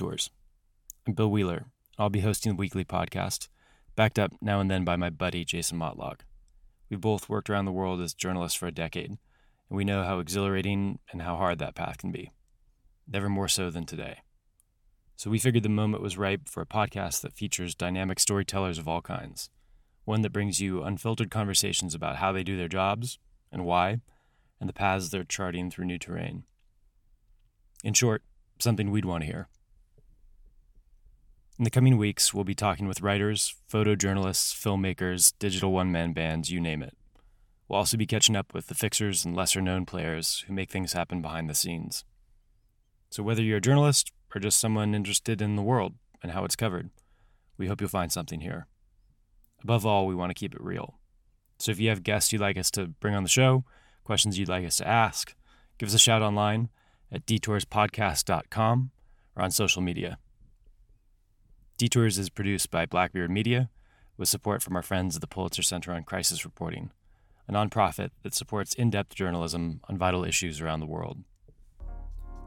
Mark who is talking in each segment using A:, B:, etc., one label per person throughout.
A: I'm Bill Wheeler, I'll be hosting the weekly podcast, backed up now and then by my buddy, Jason Motlagh. We've both worked around the world as journalists for a decade, and we know how exhilarating and how hard that path can be. Never more so than today. So we figured the moment was ripe for a podcast that features dynamic storytellers of all kinds, one that brings you unfiltered conversations about how they do their jobs and why, and the paths they're charting through new terrain. In short, something we'd want to hear. In the coming weeks, we'll be talking with writers, photojournalists, filmmakers, digital one man bands, you name it. We'll also be catching up with the fixers and lesser known players who make things happen behind the scenes. So, whether you're a journalist or just someone interested in the world and how it's covered, we hope you'll find something here. Above all, we want to keep it real. So, if you have guests you'd like us to bring on the show, questions you'd like us to ask, give us a shout online at detourspodcast.com or on social media. Detours is produced by Blackbeard Media with support from our friends at the Pulitzer Center on Crisis Reporting, a nonprofit that supports in depth journalism on vital issues around the world.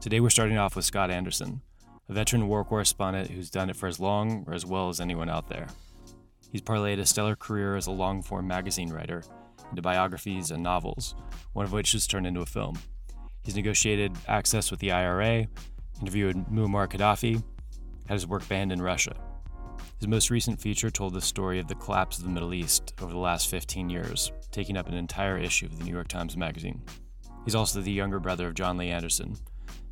A: Today we're starting off with Scott Anderson, a veteran war correspondent who's done it for as long or as well as anyone out there. He's parlayed a stellar career as a long form magazine writer into biographies and novels, one of which has turned into a film. He's negotiated access with the IRA, interviewed Muammar Gaddafi, had his work banned in Russia. His most recent feature told the story of the collapse of the Middle East over the last 15 years, taking up an entire issue of the New York Times Magazine. He's also the younger brother of Jon Lee Anderson,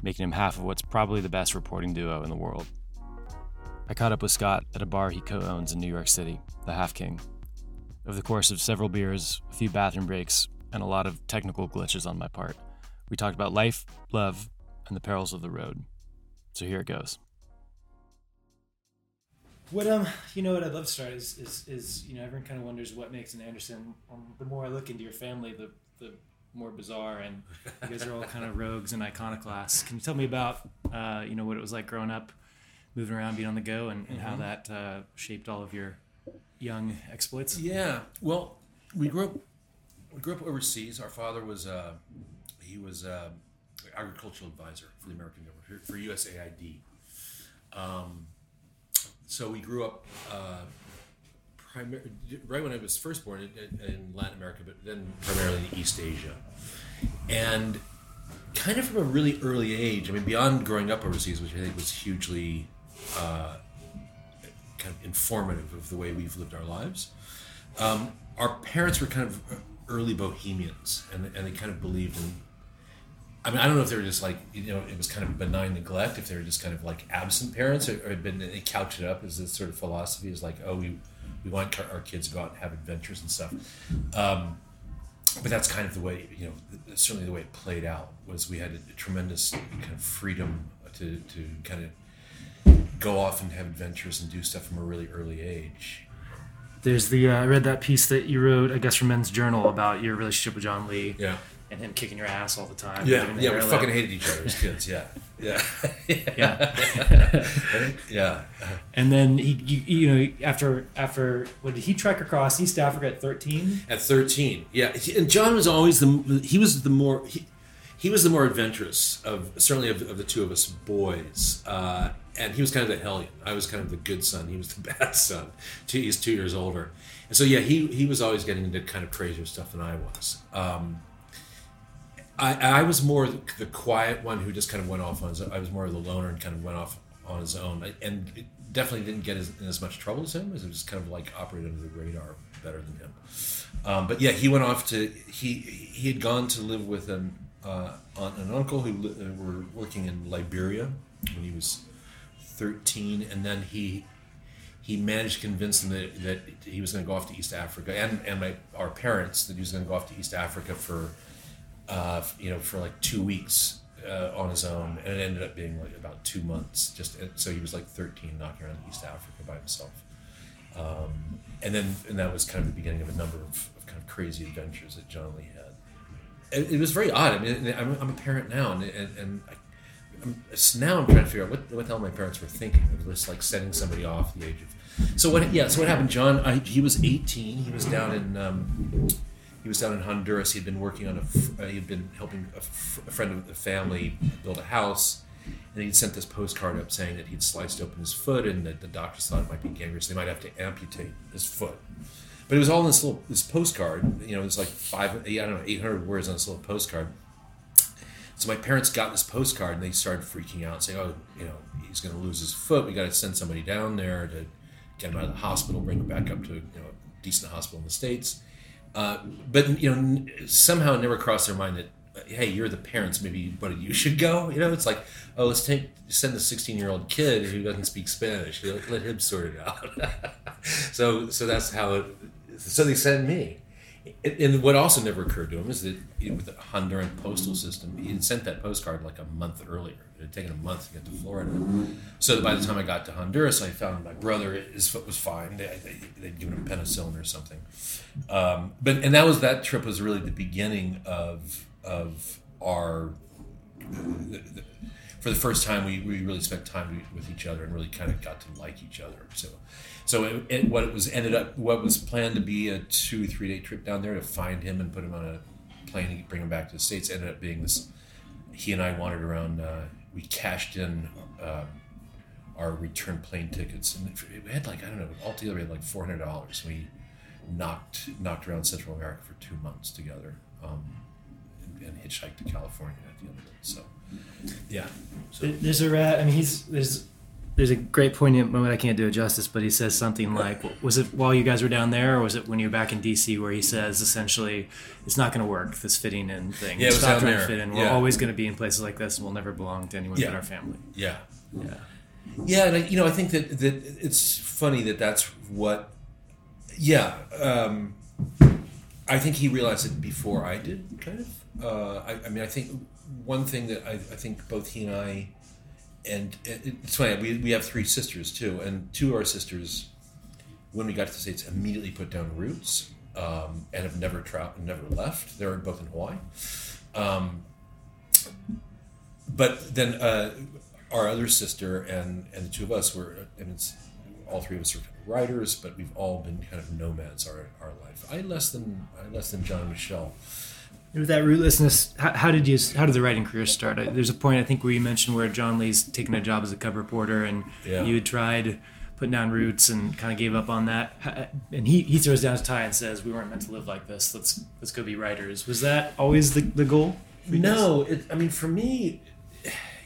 A: making him half of what's probably the best reporting duo in the world. I caught up with Scott at a bar he co owns in New York City, the Half King. Over the course of several beers, a few bathroom breaks, and a lot of technical glitches on my part, we talked about life, love, and the perils of the road. So here it goes. What um, you know, what I'd love to start is is, is you know, everyone kind of wonders what makes an Anderson. Um, the more I look into your family, the the more bizarre, and you guys are all kind of rogues and iconoclasts. Can you tell me about uh, you know, what it was like growing up, moving around, being on the go, and, and mm-hmm. how that uh, shaped all of your young exploits?
B: Yeah, well, we grew up we grew up overseas. Our father was uh, he was uh, agricultural advisor for the American government for, for USAID. Um, so we grew up uh, primar- right when I was first born in, in, Latin America, but then primarily in East Asia, and kind of from a really early age. I mean, beyond growing up overseas, which I think was hugely uh, kind of informative of the way we've lived our lives. Um, our parents were kind of early bohemians, and, and they kind of believed in I mean, I don't know if they were just like, you know, it was kind of benign neglect, if they were just kind of like absent parents, or, or had been, they couched it up as this sort of philosophy is like, oh, we, we want our kids to go out and have adventures and stuff. Um, but that's kind of the way, you know, certainly the way it played out was we had a, tremendous kind of freedom to, to kind of go off and have adventures and do stuff from a really early age.
A: There's the, uh, I read that piece that you wrote, I guess, from Men's Journal about your relationship with Jon Lee.
B: Yeah
A: and him kicking your ass all the time.
B: Yeah, yeah, we fucking hated each other as kids. Yeah, yeah,
A: yeah, yeah. And then he, you, you, know, after after what did he trek across East Africa at thirteen?
B: At thirteen, yeah. And Jon was always the he was the more he, he was the more adventurous of certainly of, of the two of us boys. Uh, and he was kind of the hellion. I was kind of the good son. He was the bad son. He's two years older, and so yeah, he he was always getting into kind of crazier stuff than I was. Um, I, I was more the quiet one who just kind of went off on his own. I was more of the loner and kind of went off on his own. And definitely didn't get as, in as much trouble as him, as it was kind of like operated under the radar better than him. Um, but yeah, he went off to, he he had gone to live with an, uh, an uncle who li- uh, were working in Liberia when he was 13. And then he he managed to convince them that, that he was going to go off to East Africa and, and my, our parents that he was going to go off to East Africa for uh, you know, for like two weeks uh, on his own, and it ended up being like about two months. Just so he was like 13, knocking around East Africa by himself, um, and then and that was kind of the beginning of a number of, of kind of crazy adventures that Jon Lee had. It, it was very odd. I mean, I'm, I'm a parent now, and and, and I, I'm, now I'm trying to figure out what, what the hell my parents were thinking of this, like sending somebody off the age of. So what? Yeah. So what happened? John, I, he was 18. He was down in. Um, he was down in Honduras. He had been working on a. Uh, he had been helping a, friend of the family build a house, and he'd sent this postcard up saying that he'd sliced open his foot and that the doctors thought it might be gangrenous. They might have to amputate his foot. But it was all in this little this postcard. You know, it was like five, I don't know, eight hundred words on this little postcard. So my parents got this postcard and they started freaking out, saying, "Oh, you know, he's going to lose his foot. We got to send somebody down there to get him out of the hospital, bring him back up to you know a decent hospital in the states." Uh, but you know, somehow it never crossed their mind that hey, you're the parents, maybe but you should go. You know, it's like, oh, let's take send the 16 year old kid who doesn't speak Spanish. Let, let him sort it out. so so that's how it. So they send me. And what also never occurred to him is that with the Honduran postal system, he had sent that postcard like a month earlier. It had taken a month to get to Florida. So by the time I got to Honduras, I found my brother, his foot was fine. They, would given him penicillin or something. Um, but and that was that trip was really the beginning of of our. The, the, for the first time, we, we really spent time with each other and really kind of got to like each other. So so it, it, what it was ended up, what was planned to be a two three day trip down there to find him and put him on a plane and bring him back to the states ended up being this. He and I wandered around. Uh, we cashed in uh, our return plane tickets, and we had like I don't know altogether we had like four hundred dollars. We knocked knocked around Central America for two months together, um, and, and hitchhiked to California at the end of it. So, yeah. So.
A: There's a rat. I mean, he's there's there's a great poignant moment. I can't do it justice, but he says something like, "Was it while you guys were down there, or was it when you were back in DC?" Where he says essentially, "It's not going to work. This fitting in thing.
B: Yeah, it was
A: Stop
B: down
A: trying to fit in. We're
B: Yeah.
A: always going to be in places like this, and we'll never belong to anyone
B: Yeah.
A: but our family."
B: Yeah.
A: Yeah.
B: Yeah, and I, you know, I think that that it's funny that that's what. Yeah, um, I think he realized it before I did, kind of. Uh, I, I mean, I think one thing that I, I think both he and I, and it, it's funny. We we have three sisters too, and two of our sisters, when we got to the states, immediately put down roots um, and have never traveled, never left. They're both in Hawaii. Um, but then uh, our other sister and and the two of us were and it's all three of us are writers but we've all been kind of nomads our, our life i less than i less than john michelle
A: With that rootlessness, how, how did you? How did the writing career start? I- There's a point I think where you mentioned where John Lee's taken a job as a cub reporter, and
B: Yeah.
A: you had tried putting down roots and kind of gave up on that. And he, he throws down his tie and says, "We weren't meant to live like this. Let's let's go be writers." Was that always the, the goal? for you guys?
B: no it, i mean for me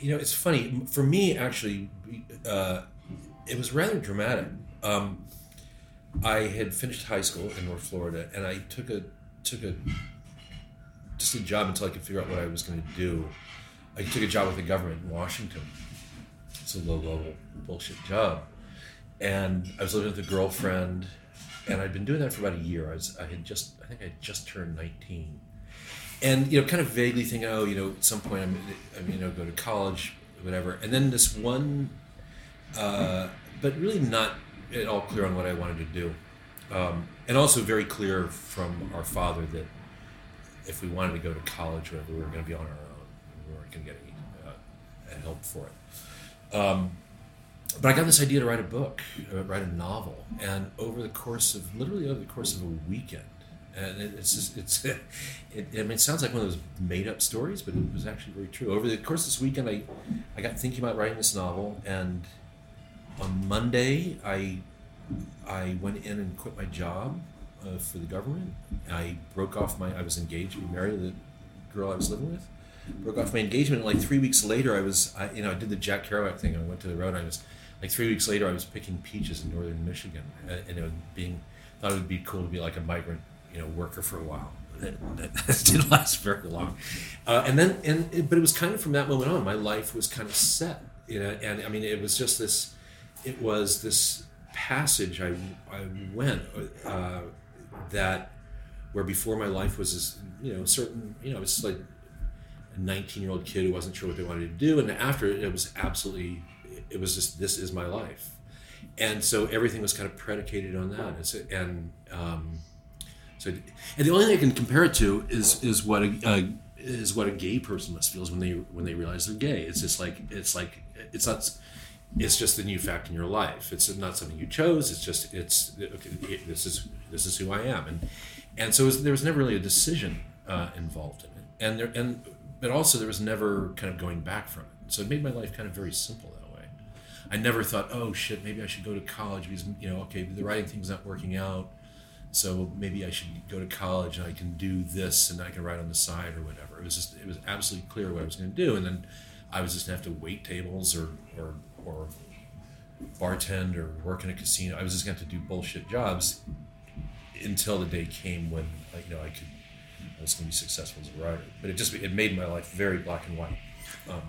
B: you know it's funny for me actually uh, it was rather dramatic um, i had finished high school in north florida and i took a took a just a job until i could figure out what i was going to do. I took a job with the government in washington. It's a low level bullshit job. And i was living with a girlfriend and i'd been doing that for about a year. I was i had just i think i had just turned 19 and you know, kind of vaguely thinking, oh, you know, at some point I'm, I'm you know, go to college, whatever. And then this one, uh, but really not at all clear on what I wanted to do, um, and also very clear from our father that if we wanted to go to college, whatever, we were going to be on our own. We weren't going to get any uh, help for it. Um, but I got this idea to write a book, uh, write a novel, and over the course of literally over the course of a weekend, and it, it's just it's it, I mean it sounds like one of those made up stories, but it was actually very true. Over the course of this weekend, I I got thinking about writing this novel, and on Monday I I went in and quit my job uh, for the government. I broke off my I was engaged married the girl I was living with. Broke off my engagement. Like three weeks later, I was I, you know I did the Jack Kerouac thing. I went to the road. I was like three weeks later, I was picking peaches in northern Michigan, uh, and it was being thought it would be cool to be like a migrant, you know, worker for a while. That, that didn't last very long, uh, and then and but it was kind of from that moment on, my life was kind of set, you know. And I mean, it was just this, it was this passage I I went uh, that where before my life was this, you know, certain, you know, it's like a 19 year old kid who wasn't sure what they wanted to do, and after it, was absolutely it was just this is my life. And so everything was kind of predicated on that. It's, and um, so and the only thing i can compare it to is is what a, a is what a gay person must feel is when they when they realize they're gay. It's just like it's like it's not it's just the new fact in your life. It's not something you chose. It's just it's okay, this is this is who i am. And and so was, there was never really a decision uh, involved in it. And there and but also there was never kind of going back from it. So it made my life kind of very simple that way. I never thought, oh shit, maybe I should go to college because you know, okay, the writing thing's not working out, so maybe I should go to college and I can do this and I can write on the side or whatever. It was just it was absolutely clear what I was going to do, and then I was just to have to wait tables or or or bartend or work in a casino. I was just going to have to do bullshit jobs until the day came when you know I could I was going to be successful as a writer. But it just it made my life very black and white. Um,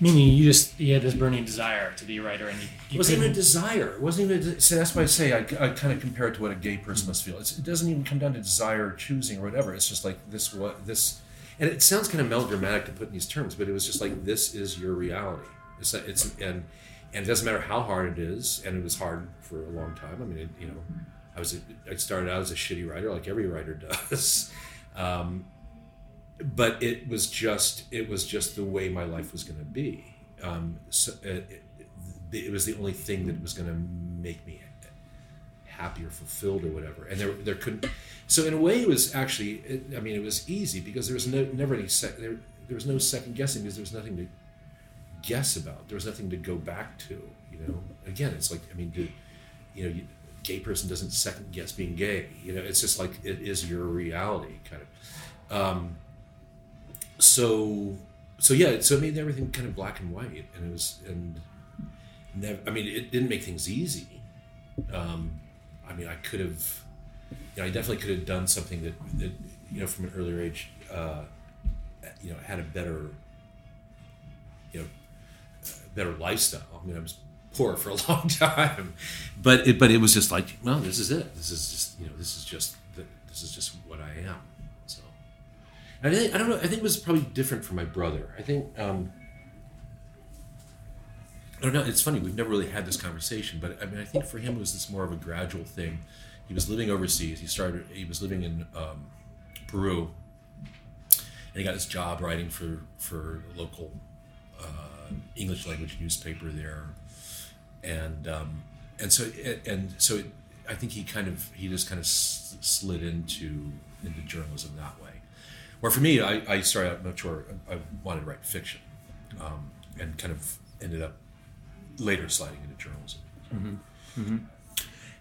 A: Meaning you just you had this burning desire to be a writer, and you, you
B: it wasn't even a desire. It wasn't even. A, so that's why I say I, I kind of compare it to what a gay person must feel. It's, it doesn't even come down to desire or choosing or whatever. It's just like this. What this, and it sounds kind of melodramatic to put in these terms, but it was just like this is your reality. It's it's and and it doesn't matter how hard it is, and it was hard for a long time. I mean, it, you know, I was a, I started out as a shitty writer, like every writer does. Um, but it was just it was just the way my life was going to be. Um, so it, it, it was the only thing that was going to make me happy or fulfilled or whatever. And there there couldn't. So in a way, it was actually. I mean, it was easy because there was no never any sec, there there was no second guessing because there was nothing to guess about. There was nothing to go back to. You know, again, it's like I mean, do, you know, you, gay person doesn't second guess being gay. You know, it's just like it is your reality, kind of. Um, so so yeah so it made everything kind of black and white and it was and never i mean it didn't make things easy um, i mean i could have you know i definitely could have done something that, that you know from an earlier age uh, you know had a better you know better lifestyle i mean i was poor for a long time but it but it was just like well this is it this is just you know this is just the, this is just what i am so I think I don't know. I think it was probably different for my brother. I think um, I don't know. It's funny. We've never really had this conversation, but I mean, I think for him it was this more of a gradual thing. He was living overseas. He started. He was living in um, Peru, and he got his job writing for for local uh, English language newspaper there, and um, and so and so it, I think he kind of he just kind of slid into into journalism that way. Where for me, I, I started out much more. I wanted to write fiction, um, and kind of ended up later sliding into journalism.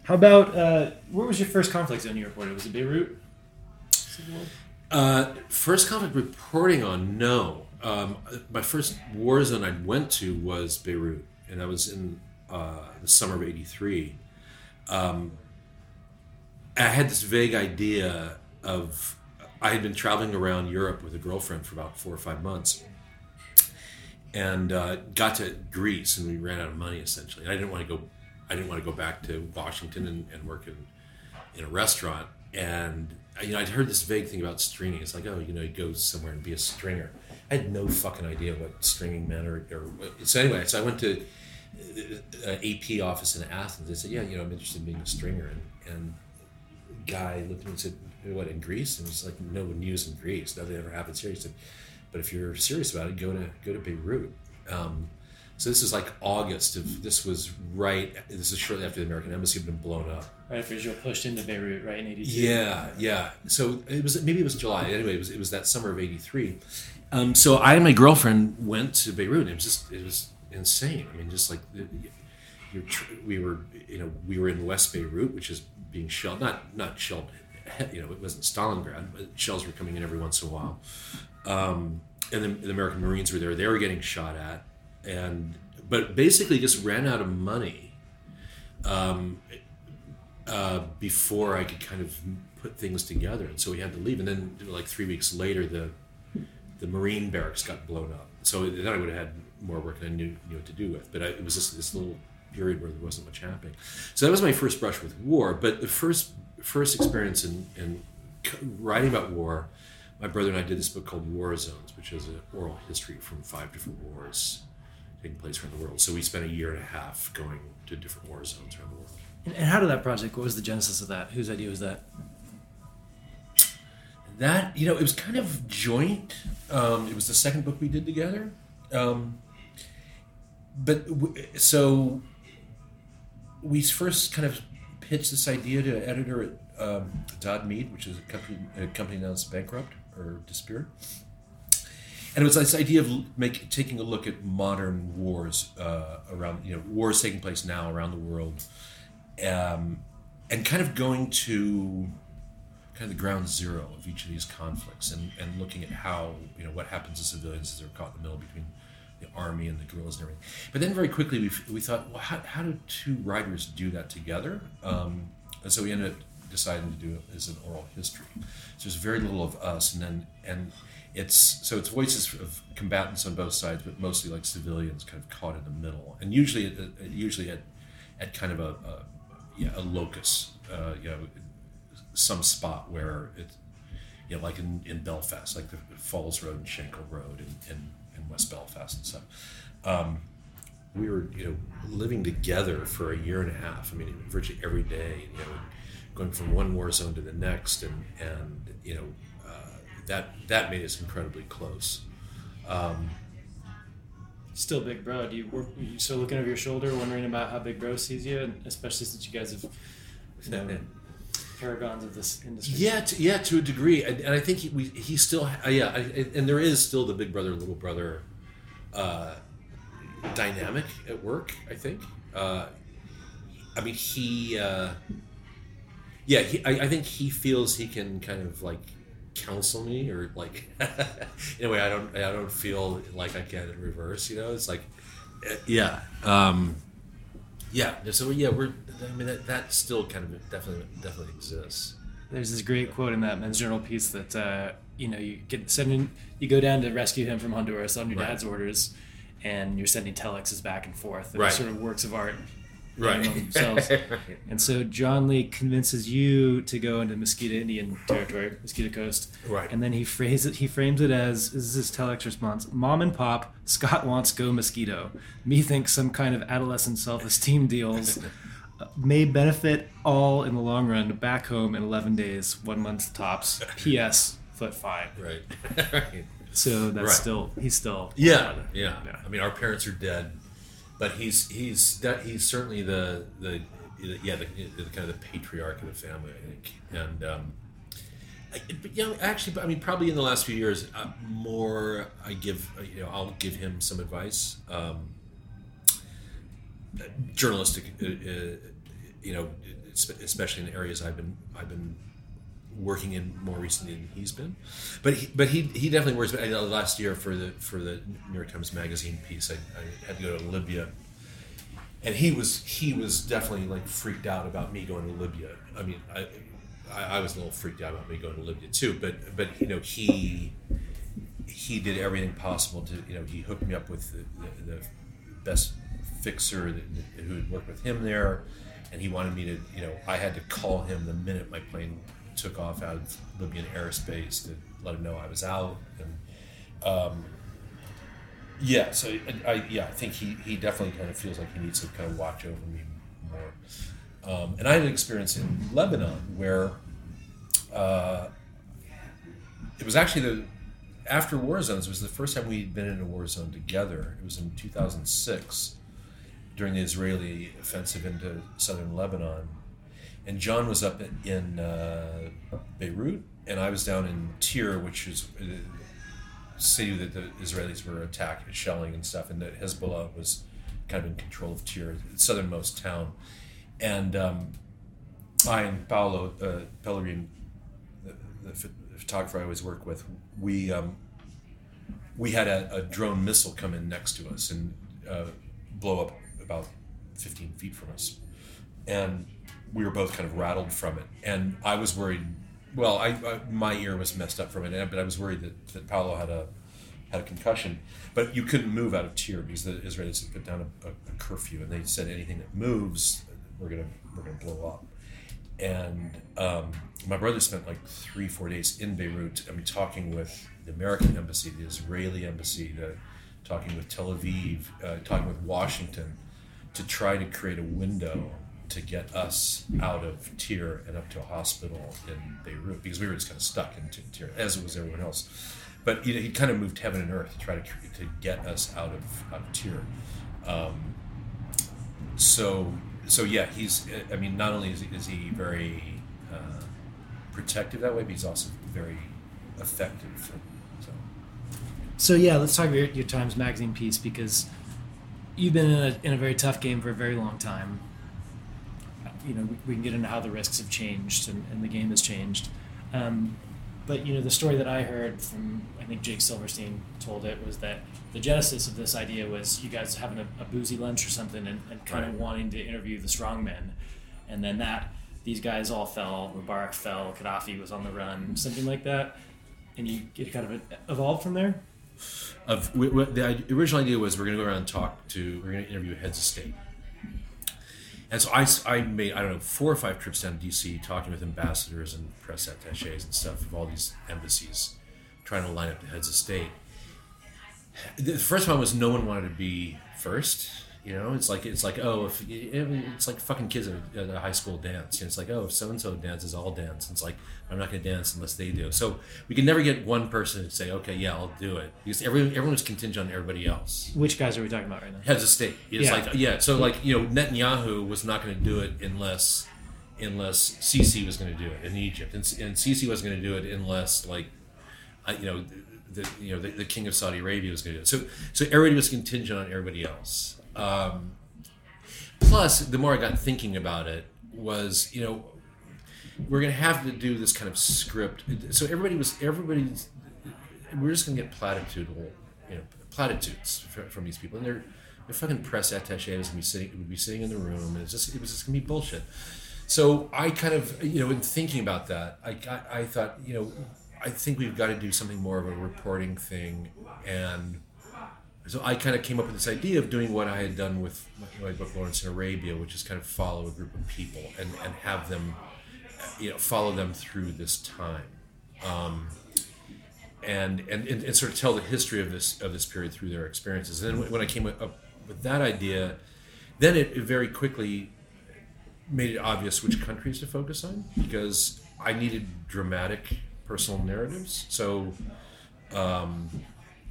A: How about uh, where was your first conflict zone you reported? Was it Beirut?
B: Uh, first conflict reporting on no. Um, my first war zone I went to was Beirut, and I was in uh, the summer of '83. Um, I had this vague idea of I had been traveling around Europe with a girlfriend for about four or five months, and uh, got to Greece, and we ran out of money essentially. And I didn't want to go. I didn't want to go back to Washington and, and work in in a restaurant. And you know, I'd heard this vague thing about stringing. It's like, oh, you know, you go somewhere and be a stringer. I had no fucking idea what stringing meant, or, or so. Anyway, so I went to uh, an AP office in Athens. They said, yeah, you know, I'm interested in being a stringer. And, and guy looked at me and said, what in Greece? And it was like no news in Greece. Nothing ever happens here. He said, but if you're serious about it, go to go to Beirut. Um, so this is like August of this was right. This is shortly after the American embassy had been blown up.
A: Right after Israel pushed into Beirut, right in '82.
B: Yeah, yeah. So it was maybe it was July. Anyway, it was it was that summer of '83. Um, so I and my girlfriend went to Beirut. And It was just it was insane. I mean, just like we were, you know, we were in West Beirut, which is being shelled. Not not shelled. You know, it wasn't Stalingrad, but shells were coming in every once in a while. Um, and then the American Marines were there. They were getting shot at, and but basically just ran out of money. Um, uh, before I could kind of put things together, and so we had to leave. And then, like three weeks later, the the Marine barracks got blown up. So then I would have had more work than I knew, knew what to do with. But I, it was just this little period where there wasn't much happening. So that was my first brush with war. But the first first experience in, in writing about war, my brother and I did this book called War Zones, which is an oral history from five different wars taking place around the world. So we spent a year and a half going to different war zones around the world.
A: And, and how did that project? What was the genesis of that? Whose idea was that?
B: That you know, it was kind of joint. Um, it was the second book we did together. Um, but w- so we first kind of pitched this idea to an editor at um, Dodd Mead, which is a company, a company now that's bankrupt or disappeared. and it was this idea of make, taking a look at modern wars uh, around you know wars taking place now around the world um, and kind of going to kind of the ground zero of each of these conflicts and, and looking at how you know what happens to civilians as they're caught in the middle between the army and the guerrillas and everything. But then very quickly we, we thought well how, how do two writers do that together? Um, and so we ended up deciding to do it as an oral history. So there's very little of us and then and it's so it's voices of combatants on both sides, but mostly like civilians kind of caught in the middle, and usually at, usually at at kind of a, a yeah a locus, uh, you know, some spot where it you know like in, in Belfast, like the Falls Road and Shankill Road in, in, in West Belfast and stuff. Um, we were you know living together for a year and a half. I mean, virtually every day, you know, going from one war zone to the next, and and you know that that made us incredibly close. Um,
A: still Big Bro. Do you, were you still looking over your shoulder, wondering about how Big Bro sees you, especially since you guys have, you know, paragons of this industry.
B: Yeah, to, yeah, to a degree, and, and I think he, we, he still, uh, yeah, I, and there is still the big brother little brother uh, dynamic at work. I think. Uh, I mean, he, uh, yeah, he, I, I think he feels he can kind of like counsel me or like in a way I don't I don't feel like I can in reverse. You know, it's like eh, yeah, um, yeah. So yeah, we're I mean that that still kind of definitely definitely exists.
A: There's this great quote in that Men's Journal piece that uh, you know you get sending you go down to rescue him from Honduras on your right. dad's orders, and you're sending telexes back and forth. Right. sort of works of art
B: right.
A: themselves. and so Jon Lee convinces you to go into Mosquito Indian territory, Mosquito Coast.
B: Right.
A: And then he phrases it, he frames it as this is his telex response: "Mom and Pop, Scott wants go Mosquito. Me thinks some kind of adolescent self-esteem deals." May benefit all in the long run. Back home in 11 days, one month tops. P.S. Foot fine.
B: Right.
A: right. So that's right. still he's still
B: yeah, yeah, yeah. I mean, our parents are dead but he's he's that he's certainly the the yeah the, the kind of the patriarch of the family I think and um, I, but, you know actually I mean probably in the last few years uh, more I give you know I'll give him some advice um, journalistic uh, uh, you know especially in areas I've been I've been working in more recently than he's been. But he, but he, he definitely works. I uh, last year for the for the New York Times Magazine piece, I, I had to go to Libya, and he was he was definitely like freaked out about me going to Libya. I mean, I, I, I was a little freaked out about me going to Libya too. But but you know he he did everything possible to you know he hooked me up with the, the, the best fixer that, who had worked with him there and he wanted me to you know i had to call him the minute my plane took off out of Libyan airspace to let him know I was out. And um, yeah, so I, I, yeah, I think he, he definitely kind of feels like he needs to kind of watch over me more. Um, and I had an experience in Lebanon where uh, it was actually the after war zones. It was the first time we'd been in a war zone together. It was in 2006 during the Israeli offensive into southern Lebanon and Jon was up in uh, Beirut, and I was down in Tyre, which is a city that the Israelis were attacking, shelling, and stuff, and that Hezbollah was kind of in control of Tyre, the southernmost town. And um, I and Paolo uh, Pellegrin, the, the, photographer I always work with, we um, we had a, a, drone missile come in next to us and uh, blow up about 15 feet from us, and we were both kind of rattled from it, and I was worried. Well, I, I my ear was messed up from it, but I was worried that, that Paolo had a had a concussion. But you couldn't move out of Tyre because the Israelis had put down a, a, a curfew, and they said anything that moves, we're gonna we're gonna blow up. And um, my brother spent like three four days in Beirut. I mean, talking with the American embassy, the Israeli embassy, the talking with Tel Aviv, uh, talking with Washington, to try to create a window to get us out of Tyre and up to a hospital in Beirut because we were just kind of stuck in Tyre, as was everyone else. But you know, he kind of moved heaven and earth to try to to get us out of out of Tyre. Um, so so yeah, he's. I mean, not only is he, is he very uh, protective that way, but he's also very effective. So.
A: so yeah, let's talk about your, your Times Magazine piece because you've been in a, in a very tough game for a very long time. You know, we, we can get into how the risks have changed and, and the game has changed. Um, but you know, the story that I heard from I think Jake Silverstein told it was that the genesis of this idea was you guys having a, a boozy lunch or something and, and kind
B: Right.
A: of wanting to interview the strongmen, and then that these guys all fell. Mubarak fell. Gaddafi was on the run. Something like that, and you get kind of evolved from there.
B: Of we, we, the original idea was we're going to go around and talk to we're going to interview heads of state. And so I, I made i don't know four or five trips down to dc talking with ambassadors and press attaches and stuff of all these embassies trying to line up the heads of state. The first one was no one wanted to be first you know it's like it's like oh if it's like fucking kids at a, high school dance you know, it's like oh if so and so dances i'll dance it's like i'm not going to dance unless they do so we can never get one person to say okay yeah i'll do it because everyone everyone was contingent on everybody else
A: Which guys are we talking about right now?
B: heads of state it's
A: Yeah.
B: like yeah so like you know netanyahu was not going to do it unless unless Sisi was going to do it in Egypt, and, and Sisi wasn't going to do it unless like, I- you know, the you know the, the king of Saudi Arabia was going to do it. So so everybody was contingent on everybody else. Um, plus, the more I got thinking about it, was you know, we're to have to do this kind of script. So everybody was everybody's. We're just to get platitudinal, you know, platitudes from, these people, and they're. They're fucking press attaches and be sitting would be sitting in the room, and it's just it was just gonna be bullshit. So I kind of, you know, in thinking about that, I, I, I thought, you know, I think we've got to do something more of a reporting thing. And so I kind of came up with this idea of doing what I had done with my, book, Lawrence in Arabia, which is kind of follow a group of people and, and have them, you know, follow them through this time. Um, and, and, and, and sort of tell the history of this of this period through their experiences. And then when I came up with that idea, then it, it very quickly made it obvious which countries to focus on because I needed dramatic personal narratives. So, um,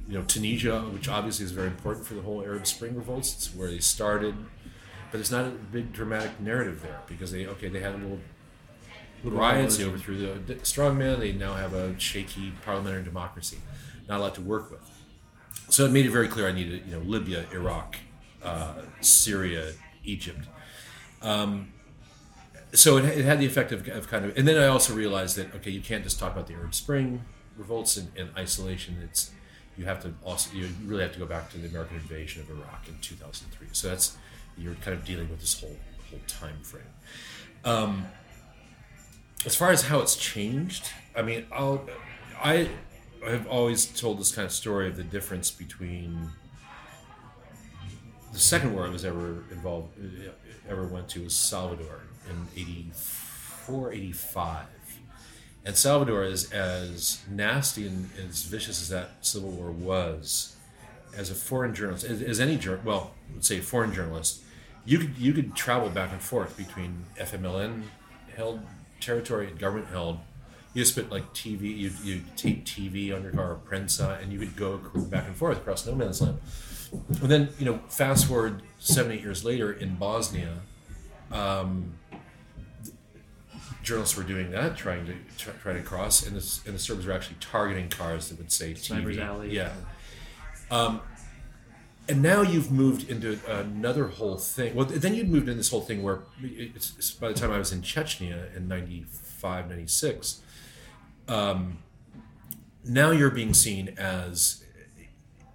B: you know, Tunisia, which obviously is very important for the whole Arab Spring revolts, it's where they started, but it's not a big dramatic narrative there because they okay they had a little. little Riots, they overthrew the strongman. They now have a shaky parliamentary democracy, not a lot to work with. So it made it very clear I needed, you know, Libya, Iraq, uh, Syria, Egypt so it, it had the effect of, of kind of and then i also realized that okay you can't just talk about the arab spring revolts in, in isolation it's you have to also you really have to go back to the american invasion of iraq in 2003 so that's you're kind of dealing with this whole whole time frame um, as far as how it's changed i mean i'll i have always told this kind of story of the difference between the second war I was ever involved, ever went to was Salvador in 84, 85. And Salvador is as nasty and as vicious as that civil war was. As a foreign journalist, as, as any well, let's say foreign journalist, you could you could travel back and forth between FMLN held territory and government held. You just put like TV, you you tape TV on your car, Prensa, and you could go back and forth across no man's land. And then you know, fast forward seven eight years later in Bosnia, um, journalists were doing that, trying to try, try to cross, and the, and the Serbs were actually targeting cars that would say
A: Sniper's
B: TV.
A: Alley.
B: Yeah. Um, and now you've moved into another whole thing. Well, then you'd moved in this whole thing where it's, by the time I was in Chechnya in 95, 96, um, now you're being seen as,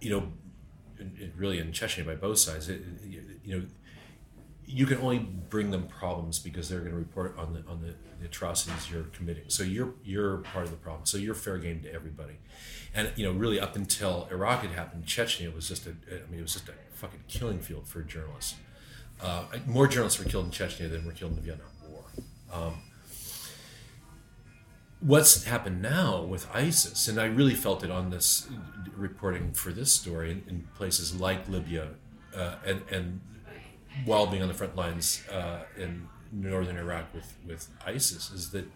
B: you know, really in Chechnya by both sides. You know, you can only bring them problems because they're going to report on the on the, the atrocities you're committing. So you're you're part of the problem. So you're fair game to everybody. And you know, really up until Iraq had happened, Chechnya was just a I mean, it was just a fucking killing field for journalists. Uh, more journalists were killed in Chechnya than were killed in the Vietnam War. Um, what's happened now with ISIS, and I really felt it on this reporting for this story in, in places like Libya, uh, and and while being on the front lines uh, in northern Iraq with with ISIS, is that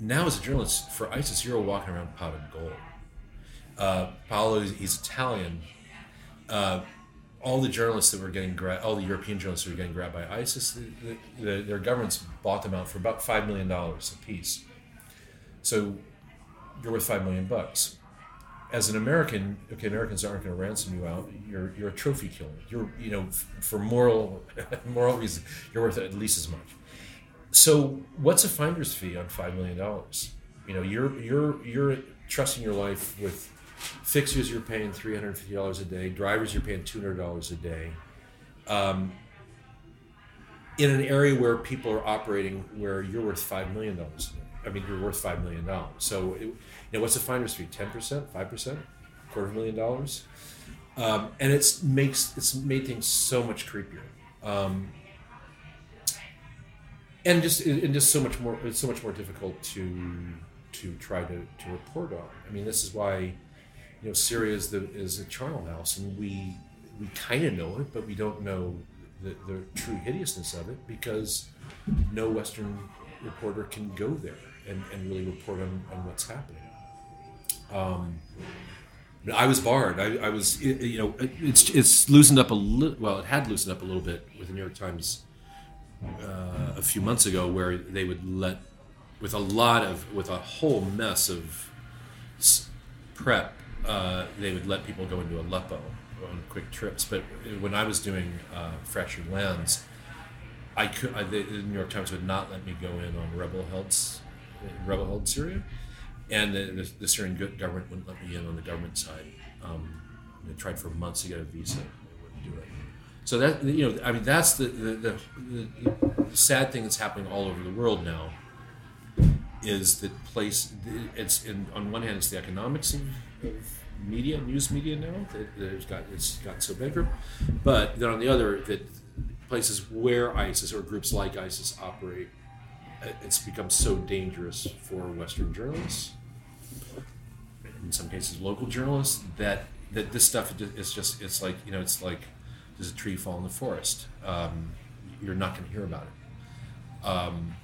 B: now as a journalist for ISIS, you're walking around pot of gold. Uh, Paolo, he's Italian. Uh, all the journalists that were getting grabbed, all the European journalists that were getting grabbed by ISIS, the, the, their governments bought them out for about five million dollars a piece. So you're worth five million bucks. As an American, okay, Americans aren't going to ransom you out. You're you're a trophy killer. You're you know for moral moral reasons, you're worth at least as much. So what's a finder's fee on five million dollars? You know, you're you're you're trusting your life with fixers. You're paying three hundred fifty dollars a day. Drivers, you're paying two hundred dollars a day. Um, in an area where people are operating where you're worth five million dollars. I mean, you're worth five million dollars. So, it, you know, what's the finder's fee? Ten percent, five percent, quarter of a million dollars, um, and it's makes it's made things so much creepier, um, and just and just so much more. It's so much more difficult to to try to, to report on. I mean, this is why you know Syria is the is a charnel house, and we we kind of know it, but we don't know the, the true hideousness of it because no Western reporter can go there and, and really report on, on what's happening. Um, I was barred. I, I was, it- you know, it- it's it's loosened up a little. Well, it had loosened up a little bit with the New York Times uh, a few months ago, where they would let, with a lot of, with a whole mess of prep, uh, they would let people go into Aleppo on quick trips. But when I was doing uh, fractured lands, I could. I, the, New York Times would not let me go in on rebel-held, rebel-held Syria, and the, the, the Syrian government wouldn't let me in on the government side. Um, they tried for months to get a visa. They wouldn't do it. So that you know, I mean, that's the the, the, the sad thing that's happening all over the world now. Is that place? It's in, on one hand, it's the economics of, of media, news media now that that it's got it's got so bankrupt, but then on the other, that places where ISIS or groups like ISIS operate, uh, it's become so dangerous for Western journalists, in some cases local journalists, that that this stuff is just it's like you know it's like there's a tree fall in the forest. Um, you're not going to hear about it. Um,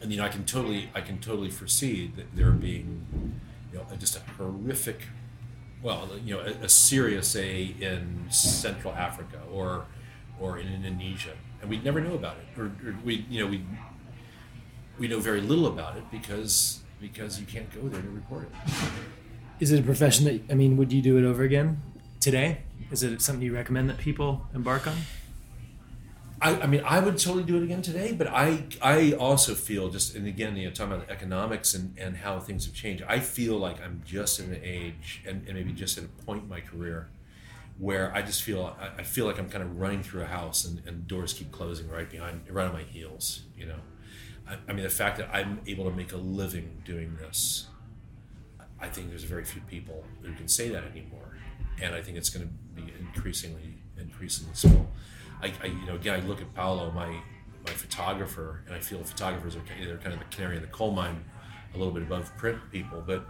B: and you know, I can totally, I can totally foresee that there being, you know, just a horrific, well, you know, a, a Syria, say in Central Africa or, or in Indonesia, and we'd never know about it, or, or we, you know, we, we know very little about it because because you can't go there to report it.
A: Is it a profession that I mean? Would you do it over again today? Is it something you recommend that people embark on?
B: I, I mean, I would totally do it again today, but I I also feel just and again, you know, talking about economics and, and how things have changed. I feel like I'm just at an age and, and maybe just at a point in my career where I just feel I, I feel like I'm kind of running through a house and, and doors keep closing right behind right on my heels. You know, I, I mean, the fact that I'm able to make a living doing this, I think there's very few people who can say that anymore, and I think it's going to be increasingly increasingly so. I, I, you know, again, I look at Paolo, my my photographer, and I feel photographers are they're kind of the canary in the coal mine, a little bit above print people. But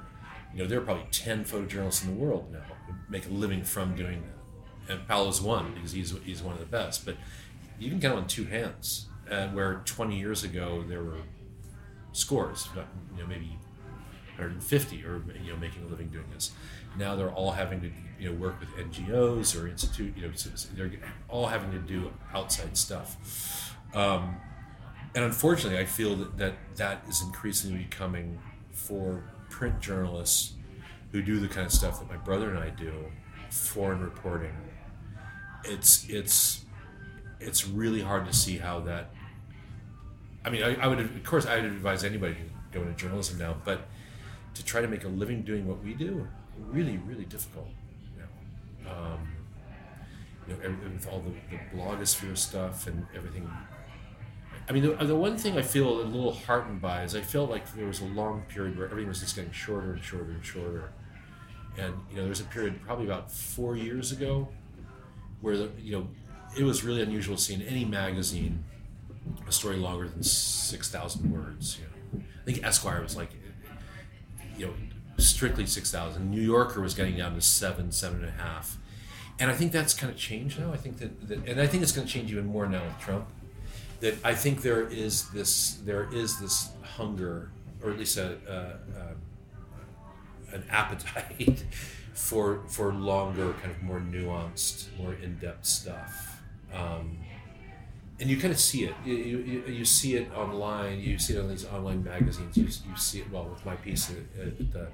B: you know, there are probably ten photojournalists in the world now who make a living from doing that, and Paolo's one because he's he's one of the best. But you can count on two hands. Uh, where 20 years ago there were scores, you know, maybe 150 or you know making a living doing this. Now they're all having to you know work with NGOs or institute. You know, they're all having to do outside stuff. Um, and unfortunately, I feel that, that that is increasingly becoming for print journalists who do the kind of stuff that my brother and I do, foreign reporting. It's it's it's really hard to see how that. I mean, I, I would of course I would advise anybody to go into journalism now, but to try to make a living doing what we do, really, really difficult. You know, um, you know with all the, the blogosphere stuff and everything. I mean, the, the one thing I feel a little heartened by is I felt like there was a long period where everything was just getting shorter and shorter and shorter. And you know, there was a period probably about four years ago where the, you know it was really unusual to see in any magazine a story longer than six thousand words. You know, I think Esquire was like you know strictly six thousand. New Yorker was getting down to seven, seven and a half. And I think that's kind of changed now. I think that, that and I think it's going to change even more now with Trump. That I think there is this there is this hunger, or at least a, a, a an appetite for for longer, kind of more nuanced, more in depth stuff. Um, and you kind of see it. You, you, you see it online. You see it on these online magazines. You, you see it well with my piece at, at the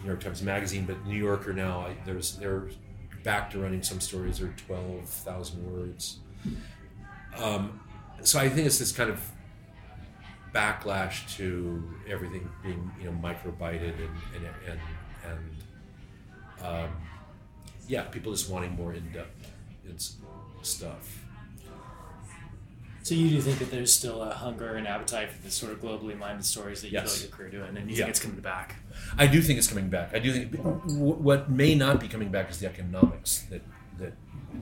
B: New York Times Magazine, but New Yorker now. I, there's they're back to running some stories are twelve thousand words. Um, so I think it's this kind of backlash to everything being you know microbited and and and, and um, yeah, people just wanting more in depth stuff.
A: So you do think that there's still a hunger and appetite for the sort of globally minded stories that you
B: Yes.
A: feel like your career doing, and you
B: Yeah.
A: think it's coming back?
B: I do think it's coming back. I do think what may not be coming back is the economics that that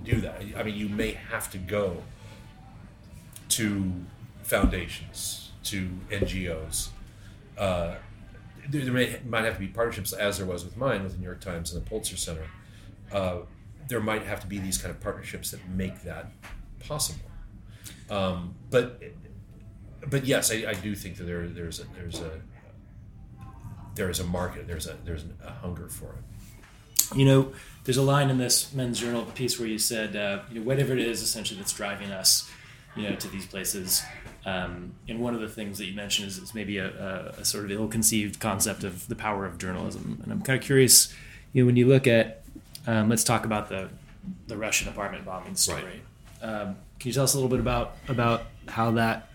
B: do that. I mean, you may have to go to foundations, to NGOs. Uh, there, there may, might have to be partnerships, as there was with mine, with the New York Times and the Pulitzer Center. Uh, there might have to be these kind of partnerships that make that possible. Um, but but yes, I, I do think that there there's a, there's a there is a market. There's a there's a hunger for it.
A: You know, there's a line in this Men's Journal piece where you said, uh, you know, whatever it is essentially that's driving us, you know, to these places. Um, and one of the things that you mentioned is, is maybe a, a, a sort of ill-conceived concept of the power of journalism. And I'm kind of curious, you know, when you look at, um, let's talk about the the Russian apartment bombing story. Um, can you tell us a little bit about about how that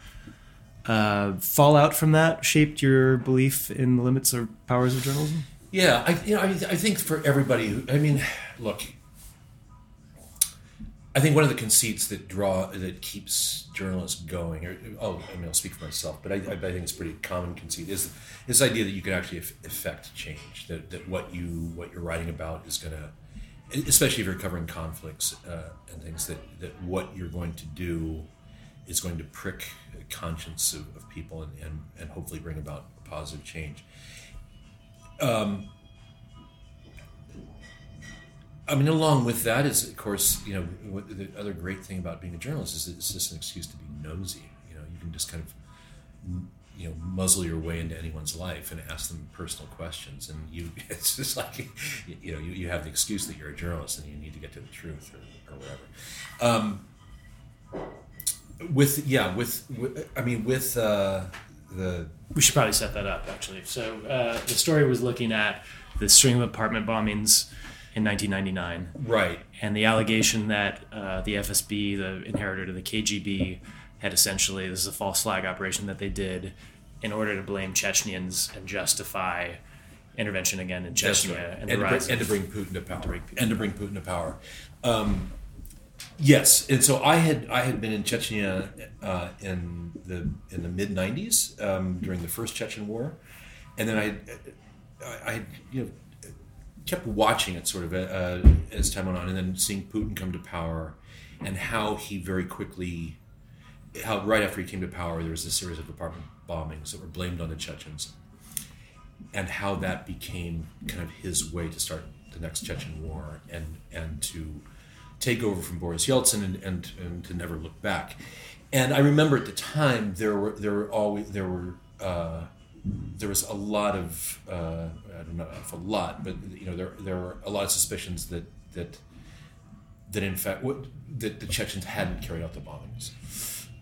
A: uh, fallout from that shaped your belief in the limits or powers of journalism?
B: Yeah, I you know I, I think for everybody. who- I mean, look. I think one of the conceits that draw that keeps journalists going, or oh, I mean, I'll speak for myself, but I, I think it's pretty common conceit is this idea that you can actually affect change. That, that what you what you're writing about is going to, especially if you're covering conflicts uh, and things, that that what you're going to do is going to prick the conscience of, of people and, and and hopefully bring about positive change. I mean, along with that is, of course, you know, the other great thing about being a journalist is it's just an excuse to be nosy. You know, you can just kind of, you know, muzzle your way into anyone's life and ask them personal questions, and you, it's just like, you know, you, you have the excuse that you're a journalist and you need to get to the truth or, or whatever. Um, with yeah, with, with I mean, with uh, the
A: We should probably set that up, actually. So uh, the story was looking at the string of apartment bombings in 1999,
B: right,
A: and the allegation that uh, the FSB, the inheritor to the KGB, had essentially this is a false flag operation that they did in order to blame Chechnyans and justify intervention again in Chechnya
B: right.
A: and
B: And,
A: the
B: to
A: rise
B: bring, and to bring Putin to power. and to bring Putin to power. Um, yes, and so I had I had been in Chechnya uh, in the in the mid '90s um, during the first Chechen War, and then I I, I you know kept watching it sort of uh, as time went on, and then seeing Putin come to power, and how he very quickly, how right after he came to power, there was a series of apartment bombings that were blamed on the Chechens and how that became kind of his way to start the next Chechen war and and to take over from Boris Yeltsin and, and, and to never look back. And I remember at the time there were there were always there were uh, there was a lot of uh, I don't know if a lot, but you know there there were a lot of suspicions that that that in fact what, that the Chechens hadn't carried out the bombings.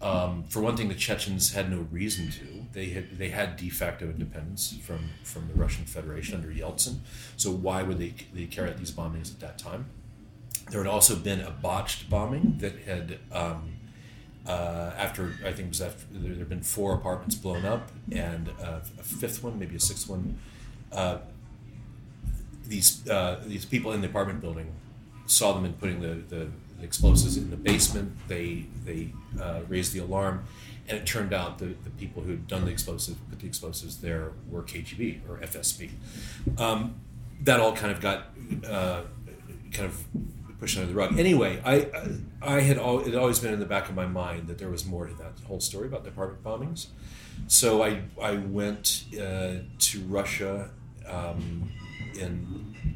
B: Um, for one thing, the Chechens had no reason to. They had they had de facto independence from from the Russian Federation under Yeltsin. So why would they they carry out these bombings at that time? There had also been a botched bombing that had um, uh, after I think it was after there had been four apartments blown up and uh, a fifth one, maybe a sixth one. Uh, these uh, these people in the apartment building saw them in putting the, the, explosives in the basement. They they uh, raised the alarm, and it turned out the, the people who had done the explosive put the explosives there were KGB or FSB. Um, that all kind of got uh, kind of pushed under the rug. Anyway, I I had al- it had always been in the back of my mind that there was more to that whole story about the apartment bombings. So I I went uh, to Russia um, in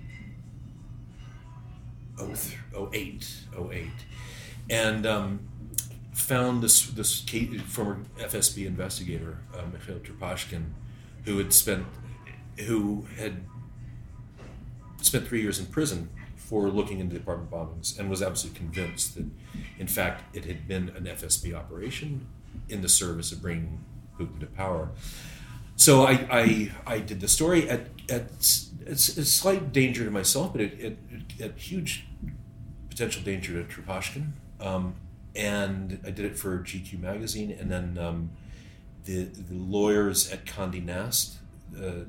B: 08, 08 and um, found this this former FSB investigator uh, Mikhail Trepashkin, who had spent who had spent three years in prison for looking into the apartment bombings and was absolutely convinced that, in fact, it had been an FSB operation in the service of bringing Putin to power. So I, I I did the story at at a slight danger to myself, but it, it, at huge potential danger to Trepashkin. Um, and I did it for GQ magazine, and then um, the the lawyers at Condé Nast, uh,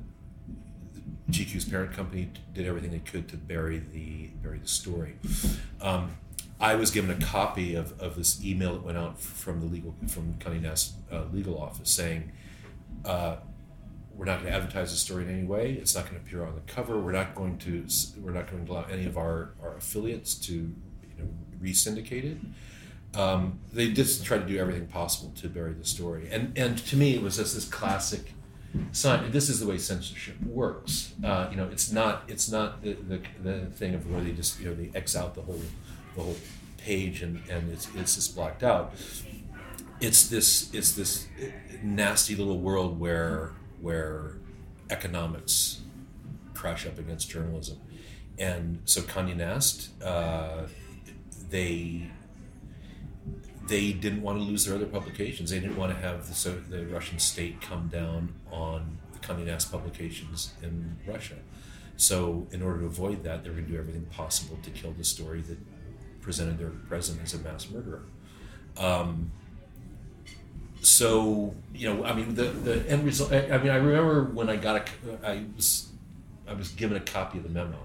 B: GQ's parent company, did everything they could to bury the bury the story. Um, I was given a copy of, of this email that went out from the legal from Condé Nast uh, legal office saying. Uh, we're not going to advertise the story in any way. It's not going to appear on the cover. We're not going to we're not going to allow any of our, our affiliates to you know re-syndicate it. Um, they just try to do everything possible to bury the story. And and to me, it was just this classic sign. This is the way censorship works. Uh, you know, it's not it's not the, the, the thing of where they just you know they X out the whole the whole page and, and it's it's just blocked out. It's this it's this nasty little world where where economics crash up against journalism. And so Condé Nast, uh, they they didn't want to lose their other publications. They didn't want to have the, so the Russian state come down on the Condé Nast publications in Russia. So in order to avoid that, they were going to do everything possible to kill the story that presented their president as a mass murderer. Um, so you know, I mean, the the end result. I, mean, I remember when I got a, I was, I was given a copy of the memo.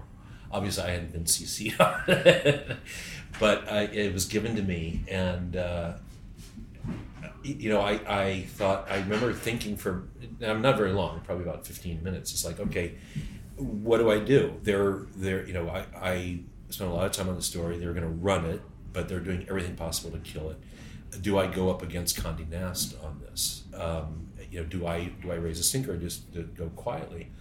B: Obviously, I hadn't been CC'd on it, but I, it was given to me, and uh, you know, I, I thought I remember thinking for I'm not very long, probably about 15 minutes. It's like, okay, what do I do? They're they're you know, I I spent a lot of time on the story. They're going to run it, but they're doing everything possible to kill it do I go up against Condé Nast on this? Um, you know, do I do I raise a stinker or just go quietly?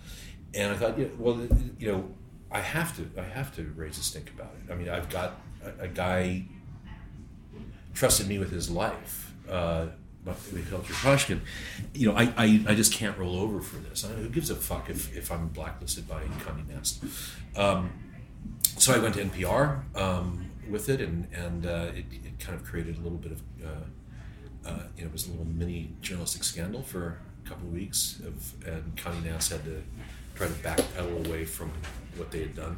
B: And I thought, yeah, well, you know, I have to I have to raise a stink about it. I mean, I've got a, a guy trusted me with his life. Uh, Trepashkin, you know, I, I, I just can't roll over for this. I, who gives a fuck if, if I'm blacklisted by Condé Nast? Um, so I went to NPR um, with it, and and uh, it, kind of created a little bit of, uh, uh, you know, it was a little mini journalistic scandal for a couple of weeks, of, and Condé Nast had to try to backpedal away from what they had done.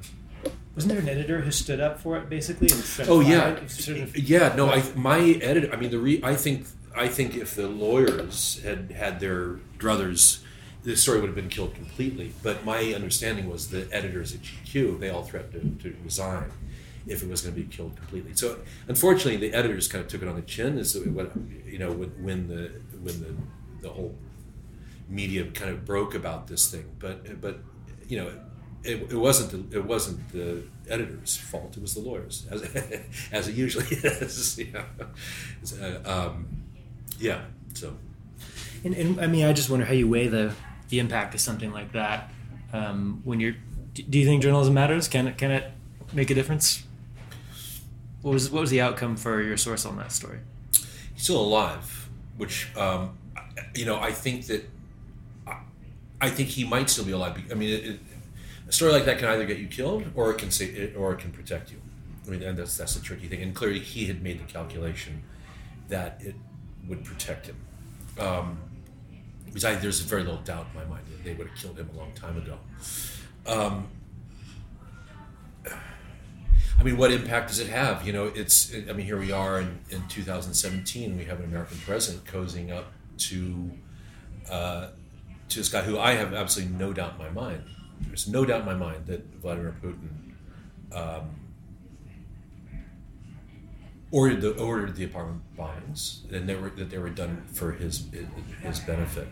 A: Wasn't there an editor who stood up for it basically?
B: oh yeah, sort of, yeah. No, I, my editor. I mean, the re, I think I think if the lawyers had had their druthers, the story would have been killed completely. But my understanding was the editors at GQ they all threatened to, to resign if it was going to be killed completely. So unfortunately, the editors kind of took it on the chin. Is what you know when the when the the whole media kind of broke about this thing. But but you know. It, it wasn't the, it wasn't the editor's fault. It was the lawyers, as, as it usually is. You know? um, yeah. So,
A: and, and I mean, I just wonder how you weigh the the impact of something like that um, when you're. Do you think journalism matters? Can it can it make a difference? What was what was the outcome for your source on that story?
B: He's still alive, which um, you know I think that I think he might still be alive. I mean, it, it, a story like that can either get you killed or it can say or it can protect you. I mean, and that's that's the tricky thing. And clearly, he had made the calculation that it would protect him. Um, because I, there's very little doubt in my mind that they would have killed him a long time ago. Um, I mean, what impact does it have? You know, it's. I mean, here we are in, in 2017. We have an American president cozying up to uh, to this guy who I have absolutely no doubt in my mind. There's no doubt in my mind that Vladimir Putin um, ordered the ordered the apartment bombings, and they were that they were done for his his benefit.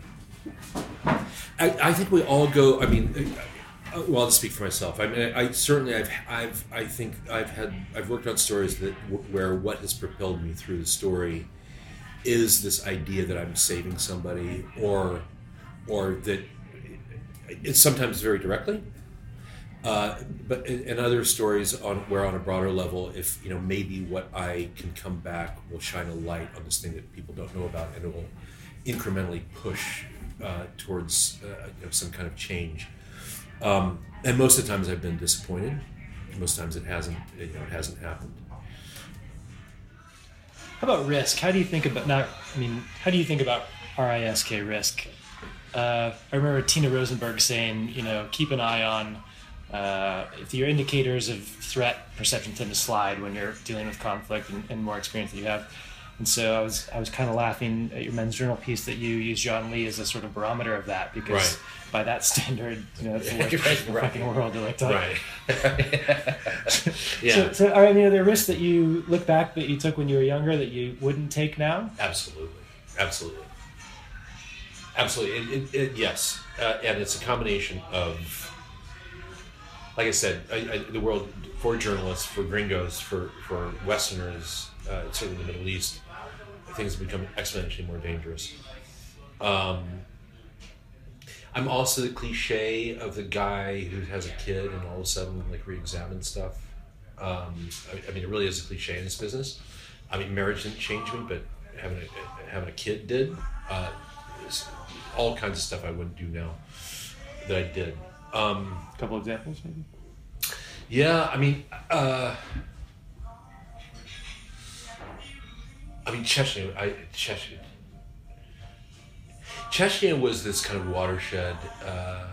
B: I, I think we all go. I mean, well, I'll speak for myself. I mean, I, certainly, I've, I've, I think I've had, I've worked on stories that where what has propelled me through the story is this idea that I'm saving somebody, or, or that it's sometimes very directly, uh, but in, in, other stories on where on a broader level, if you know maybe what I can come back will shine a light on this thing that people don't know about, and it will incrementally push uh, towards uh, you know, some kind of change um, and most of the times I've been disappointed. Most times it hasn't, you know, it hasn't happened.
A: How about risk? How do you think about now? I mean, how do you think about RISK risk? uh, I remember Tina Rosenberg saying, you know, keep an eye on uh, if your indicators of threat perception tend to slide when you're dealing with conflict and, and more experience that you have. And so I was I was kind of laughing at your men's journal piece that you use Jon Lee as a sort of barometer of that because
B: Right.
A: by that standard, you know, it's the worst
B: Right,
A: the
B: right.
A: fucking world to like.
B: Right. yeah.
A: So, so are any of the risks that you look back that you took when you were younger that you wouldn't take now?
B: Absolutely, absolutely, absolutely. It, it, it, yes, uh, and it's a combination of, like I said, I, I, the world for journalists, for gringos, for for Westerners, uh, certainly the Middle East, things become exponentially more dangerous. Um, I'm also the cliche of the guy who has a kid and all of a sudden like re-examines stuff. Um, I, I mean, it really is a cliche in this business. I mean, marriage didn't change me, but having a having a kid did. Uh, all kinds of stuff I wouldn't do now that I did. Um,
A: A couple examples, maybe.
B: yeah, I mean, uh, I mean Chechnya. I Chechnya. Chechnya was this kind of watershed uh,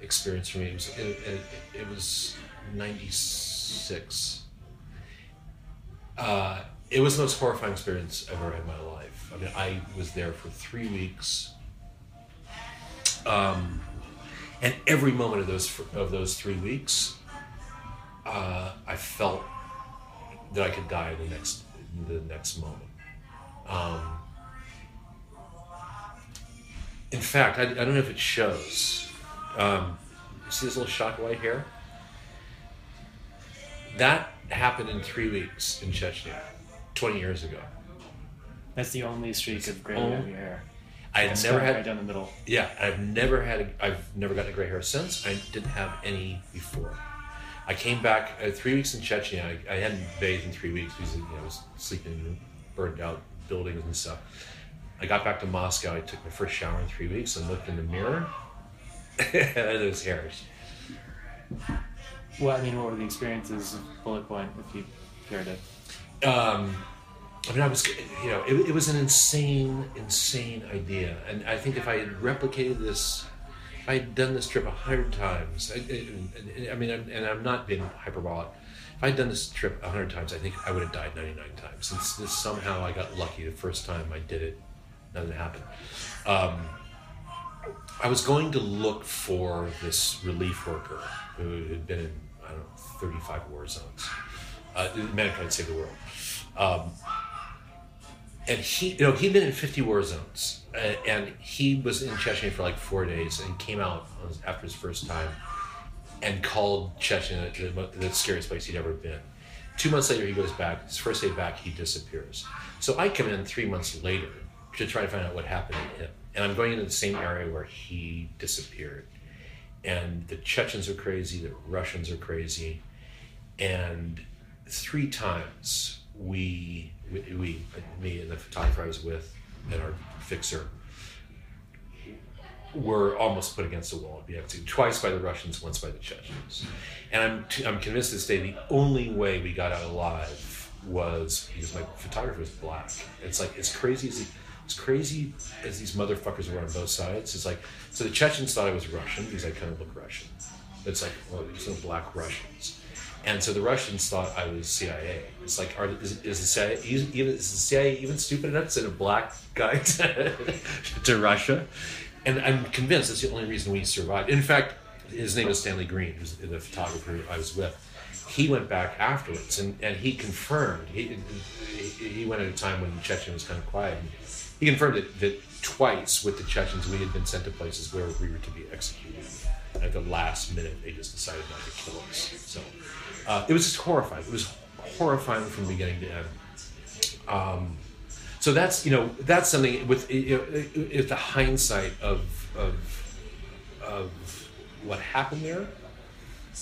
B: experience for me. It was it, it, it was ninety six. Uh, it was the most horrifying experience I've ever had in my life. I mean, I was there for three weeks. Um, and every moment of those of those three weeks, uh, I felt that I could die the next the next moment. Um, in fact, I, I don't know if it shows. Um, see this little shock of white hair? That happened in three weeks in Chechnya, 20 years ago.
A: That's the only streak of gray your hair.
B: I had
A: That's
B: never
A: right
B: had
A: down the middle.
B: Yeah, I've never had. A, I've never gotten a gray hair since. I didn't have any before. I came back uh, three weeks in Chechnya. I, I hadn't bathed in three weeks because you know, I was sleeping in burned out buildings and stuff. I got back to Moscow. I took my first shower in three weeks and looked in the mirror. and those hairs.
A: Well, I mean, what were the experiences of Bullet Point, if you care to?
B: um, I mean, I was, you know, it, it was an insane, insane idea. And I think if I had replicated this, if I had done this trip a hundred times, I, I, I mean, I'm, and I'm not being hyperbolic. If I had done this trip a hundred times, I think I would have died 99 times. Since this, somehow I got lucky the first time I did it, nothing happened. Um, I was going to look for this relief worker who had been in, I don't know, 35 war zones. Uh, mankind save the world. Um, and he, you know, he'd been in 50 war zones, uh, and he was in Chechnya for like four days, and came out after his first time, and called Chechnya the, the scariest place he'd ever been. Two months later, he goes back. His first day back, he disappears. So I come in three months later to try to find out what happened to him, and I'm going into the same area where he disappeared. And the Chechens are crazy, the Russians are crazy, and three times we, we, we me and the photographer I was with and our fixer were almost put against the wall at BX2, twice by the Russians, once by the Chechens. And I'm, t- I'm convinced to this day the only way we got out alive was because my photographer was black. It's like, it's crazy as, as crazy as these motherfuckers were on both sides. It's like, so the Chechens thought I was Russian because I kind of look Russian. It's like, well, there's no black Russians. And so the Russians thought I was CIA. It's like, are, is, is the CIA even is the CIA even stupid enough to send a black guy to, to Russia? And I'm convinced that's the only reason we survived. In fact, his name is Stanley Greene, who's the photographer I was with. He went back afterwards, and, and he confirmed. He, he went at a time when Chechen was kind of quiet. He confirmed that, that twice with the Chechens we had been sent to places where we were to be executed. And at the last minute, they just decided not to kill us. So uh, it was just horrifying. It was horrifying from beginning to end. Um, so that's you know that's something with you know, the hindsight of of of what happened there.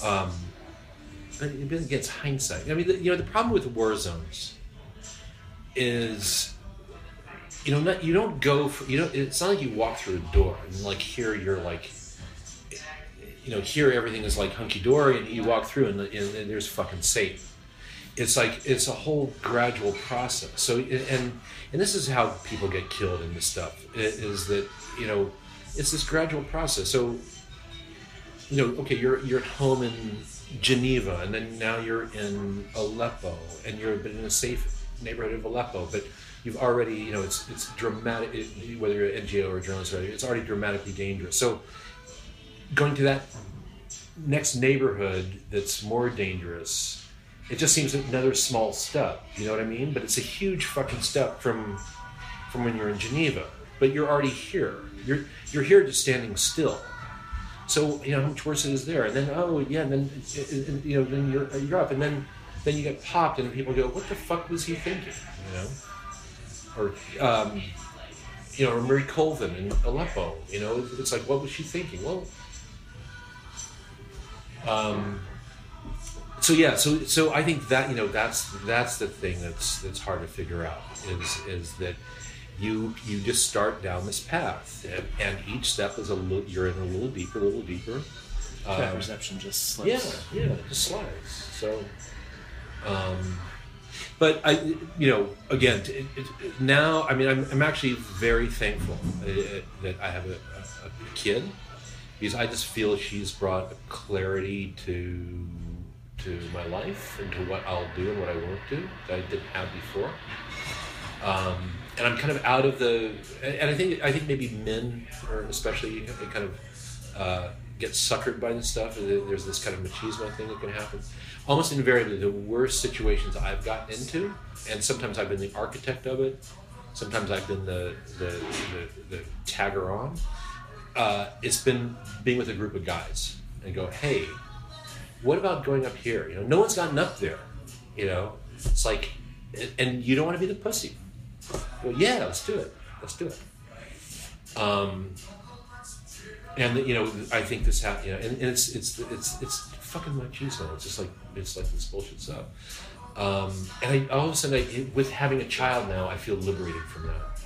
B: Um, but again, it's hindsight. I mean, the, you know, the problem with war zones is you know not, you don't go for you know it's not like you walk through a door and like here you're like you know here everything is like hunky dory and you walk through and, and, and there's fucking safe it's like it's a whole gradual process so and and this is how people get killed in this stuff is that you know it's this gradual process. So, you know, okay, you're you're at home in Geneva, and then now you're in Aleppo, and you're been in a safe neighborhood of Aleppo, but you've already, you know, it's it's dramatic. It, whether you're an NGO or a journalist, it's already dramatically dangerous. So, going to that next neighborhood that's more dangerous, it just seems another small step. You know what I mean? But it's a huge fucking step from from when you're in Geneva. But you're already here. You're you're here just standing still. So you know how much worse it is there. And then oh yeah, and then you know then you're you're up, and then then you get popped, and people go, what the fuck was he thinking? You know, or. Um, you know, or Marie Colvin in Aleppo. You know, it's like, what was she thinking? Well, um, so yeah, so so I think that you know that's that's the thing that's that's hard to figure out is is that you you just start down this path and, and each step is a little you're in a little deeper, a little deeper.
A: Um, that perception just slips.
B: Yeah, yeah, it just slides. So, um, but I, you know, again, it, it, now I mean, I'm, I'm actually very thankful uh, that I have a, a, a kid because I just feel she's brought clarity to to my life and to what I'll do and what I won't do that I didn't have before. Um, and I'm kind of out of the, and I think I think maybe men, or especially, they kind of uh, get suckered by this stuff. There's this kind of machismo thing that can happen. Almost invariably, the worst situations I've gotten into, and sometimes I've been the architect of it. Sometimes I've been the the, the, the tagger on uh, it's been being with a group of guys and go, hey, what about going up here? You know, no one's gotten up there. You know, it's like, and you don't want to be the pussy. Well, yeah, let's do it. Let's do it. Um, and you know, I think this happened. You know, and, and, it's it's it's it's fucking machismo. It's just like it's like this bullshit stuff. Um, and I all of a sudden, I, with having a child now, I feel liberated from that.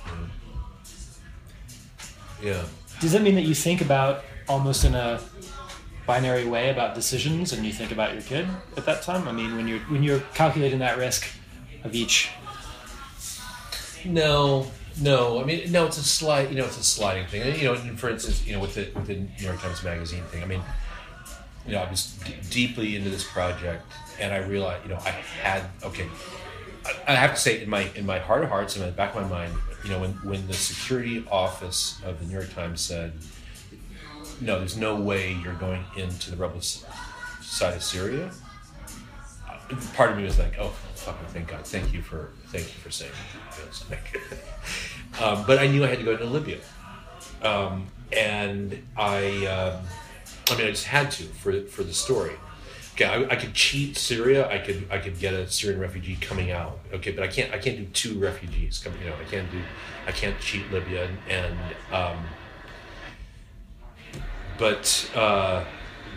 B: You know? Yeah
A: does that mean that you think about almost in a binary way about decisions and you think about your kid at that time? I mean, when you're when you're calculating that risk of each.
B: No, no. I mean, no. It's a slide. You know, it's a sliding thing. You know, and for instance, you know, with the with the New York Times Magazine thing. I mean, you know, I was d- deeply into this project, and I realized, you know, I had okay. I, I have to say, in my in my heart of hearts, in the back of my mind, you know, when, when the security office of the New York Times said, no, there's no way you're going into the rebel side of Syria, part of me was like, oh, fucking thank God, thank you for, thank you for saying that. um, but I knew I had to go to Libya. Um, and I, um, I mean, I just had to for, for the story okay, I, I, could cheat Syria. I could I could get a Syrian refugee coming out. Okay, but I can't I can't do two refugees coming. You know, I can't do I can't cheat Libya and, and um, but uh,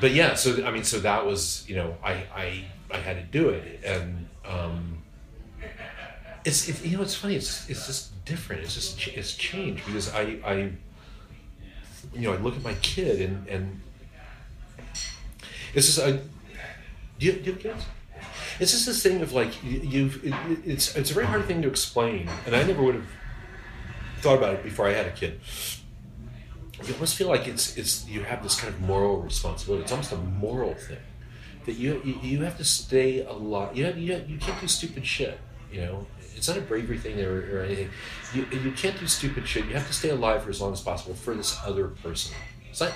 B: but yeah. So I mean, so that was you know I I I had to do it and. Um, it's it, you know it's funny it's it's just different it's just it's changed because I I you know I look at my kid and and it's just I do you, do you have kids? It's just this thing of like you. It, it's it's a very hard thing to explain, and I never would have thought about it before I had a kid. You almost feel like it's it's you have this kind of moral responsibility. It's almost a moral thing that you you, you have to stay alive. You have, you have, you can't do stupid shit. You know, it's not a bravery thing or, or anything. You you can't do stupid shit. You have to stay alive for as long as possible for this other person. It's not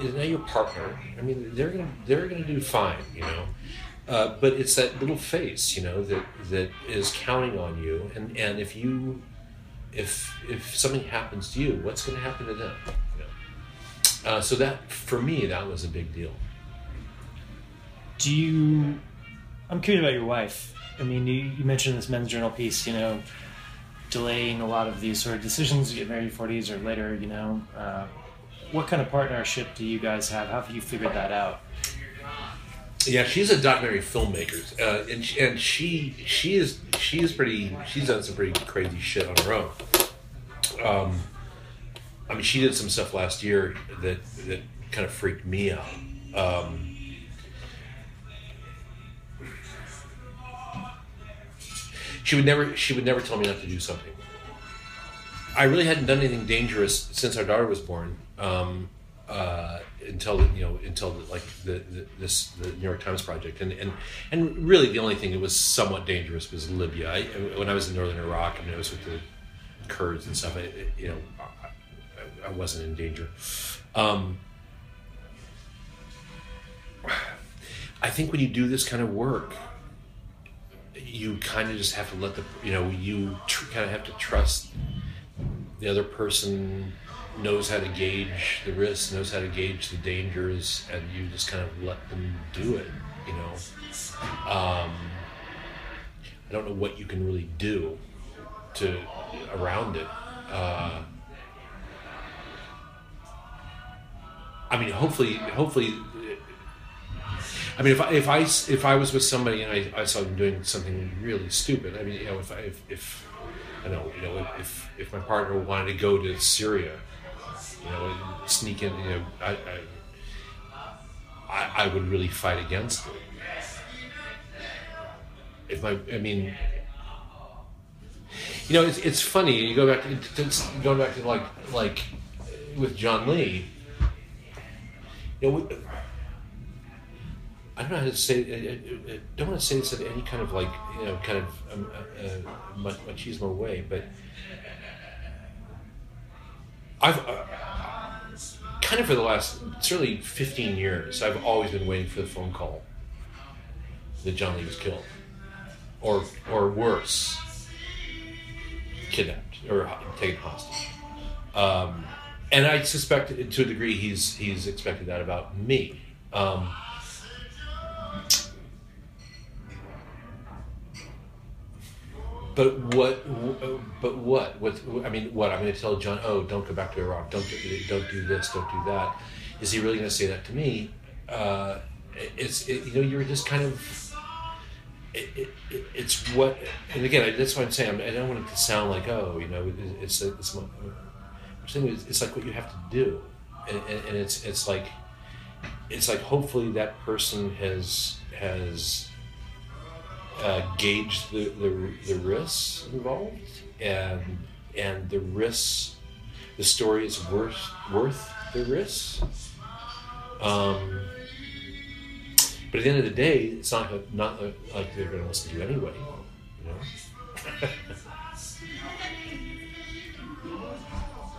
B: is now your partner. I mean, they're gonna they're gonna do fine, you know. Uh, but it's that little face, you know, that that is counting on you. And and if you if if something happens to you, what's going to happen to them? Uh, so that for me, that was a big deal.
A: Do you? I'm curious about your wife. I mean, you, you mentioned this men's journal piece, you know, delaying a lot of these sort of decisions. You get married 40s or later, you know. Uh, what kind of partnership do you guys have? How have you figured that out?
B: Yeah, she's a documentary filmmaker, uh, and she, and she she is she is pretty. She's done some pretty crazy shit on her own. Um, I mean, she did some stuff last year that that kind of freaked me out. Um, she would never she would never tell me not to do something. I really hadn't done anything dangerous since our daughter was born, um, uh, until you know until the, like the, the this the New York Times project and and and really the only thing that was somewhat dangerous was Libya. I, when I was in northern Iraq, I mean, I was with the Kurds and stuff. I, you know, I, wasn't in danger. Um, I think when you do this kind of work, you kind of just have to let the you know you tr- kind of have to trust the other person knows how to gauge the risks, knows how to gauge the dangers, and you just kind of let them do it. You know, um, I don't know what you can really do to around it. Uh, I mean, hopefully, hopefully. I mean, if I, if I if I was with somebody and I, I saw them doing something really stupid, I mean, you know, if I, if, if I know, you know, if if my partner wanted to go to Syria, you know, and sneak in, you know, I I, I would really fight against it. If my, I mean, you know, it's, it's funny. You go back to going back to like like with Jon Lee. Know, we, I don't know how to say. I, I, I don't want to say this in any kind of like you know kind of um, uh, uh, machismo way, but I've uh, kind of for the last certainly fifteen years, I've always been waiting for the phone call that Jon Lee was killed, or or worse, kidnapped or taken hostage. Um, and I suspect, to a degree, he's he's expected that about me. Um, but what? But what? What? I mean, what? I'm going to tell Jon, oh, don't go back to Iraq. Don't don't do this. Don't do that. Is he really going to say that to me? Uh, it's it, you know, you're just kind of. It, it, it's what, and again, that's what I'm saying. I don't want it to sound like, oh, you know, it's it's. it's, it's like what you have to do, and, and, and it's it's like, it's like hopefully that person has has uh, gauge the, the, the risks involved and and the risks the story is worth worth the risks. Um, but at the end of the day it's not not like they're going to listen to you anyway you know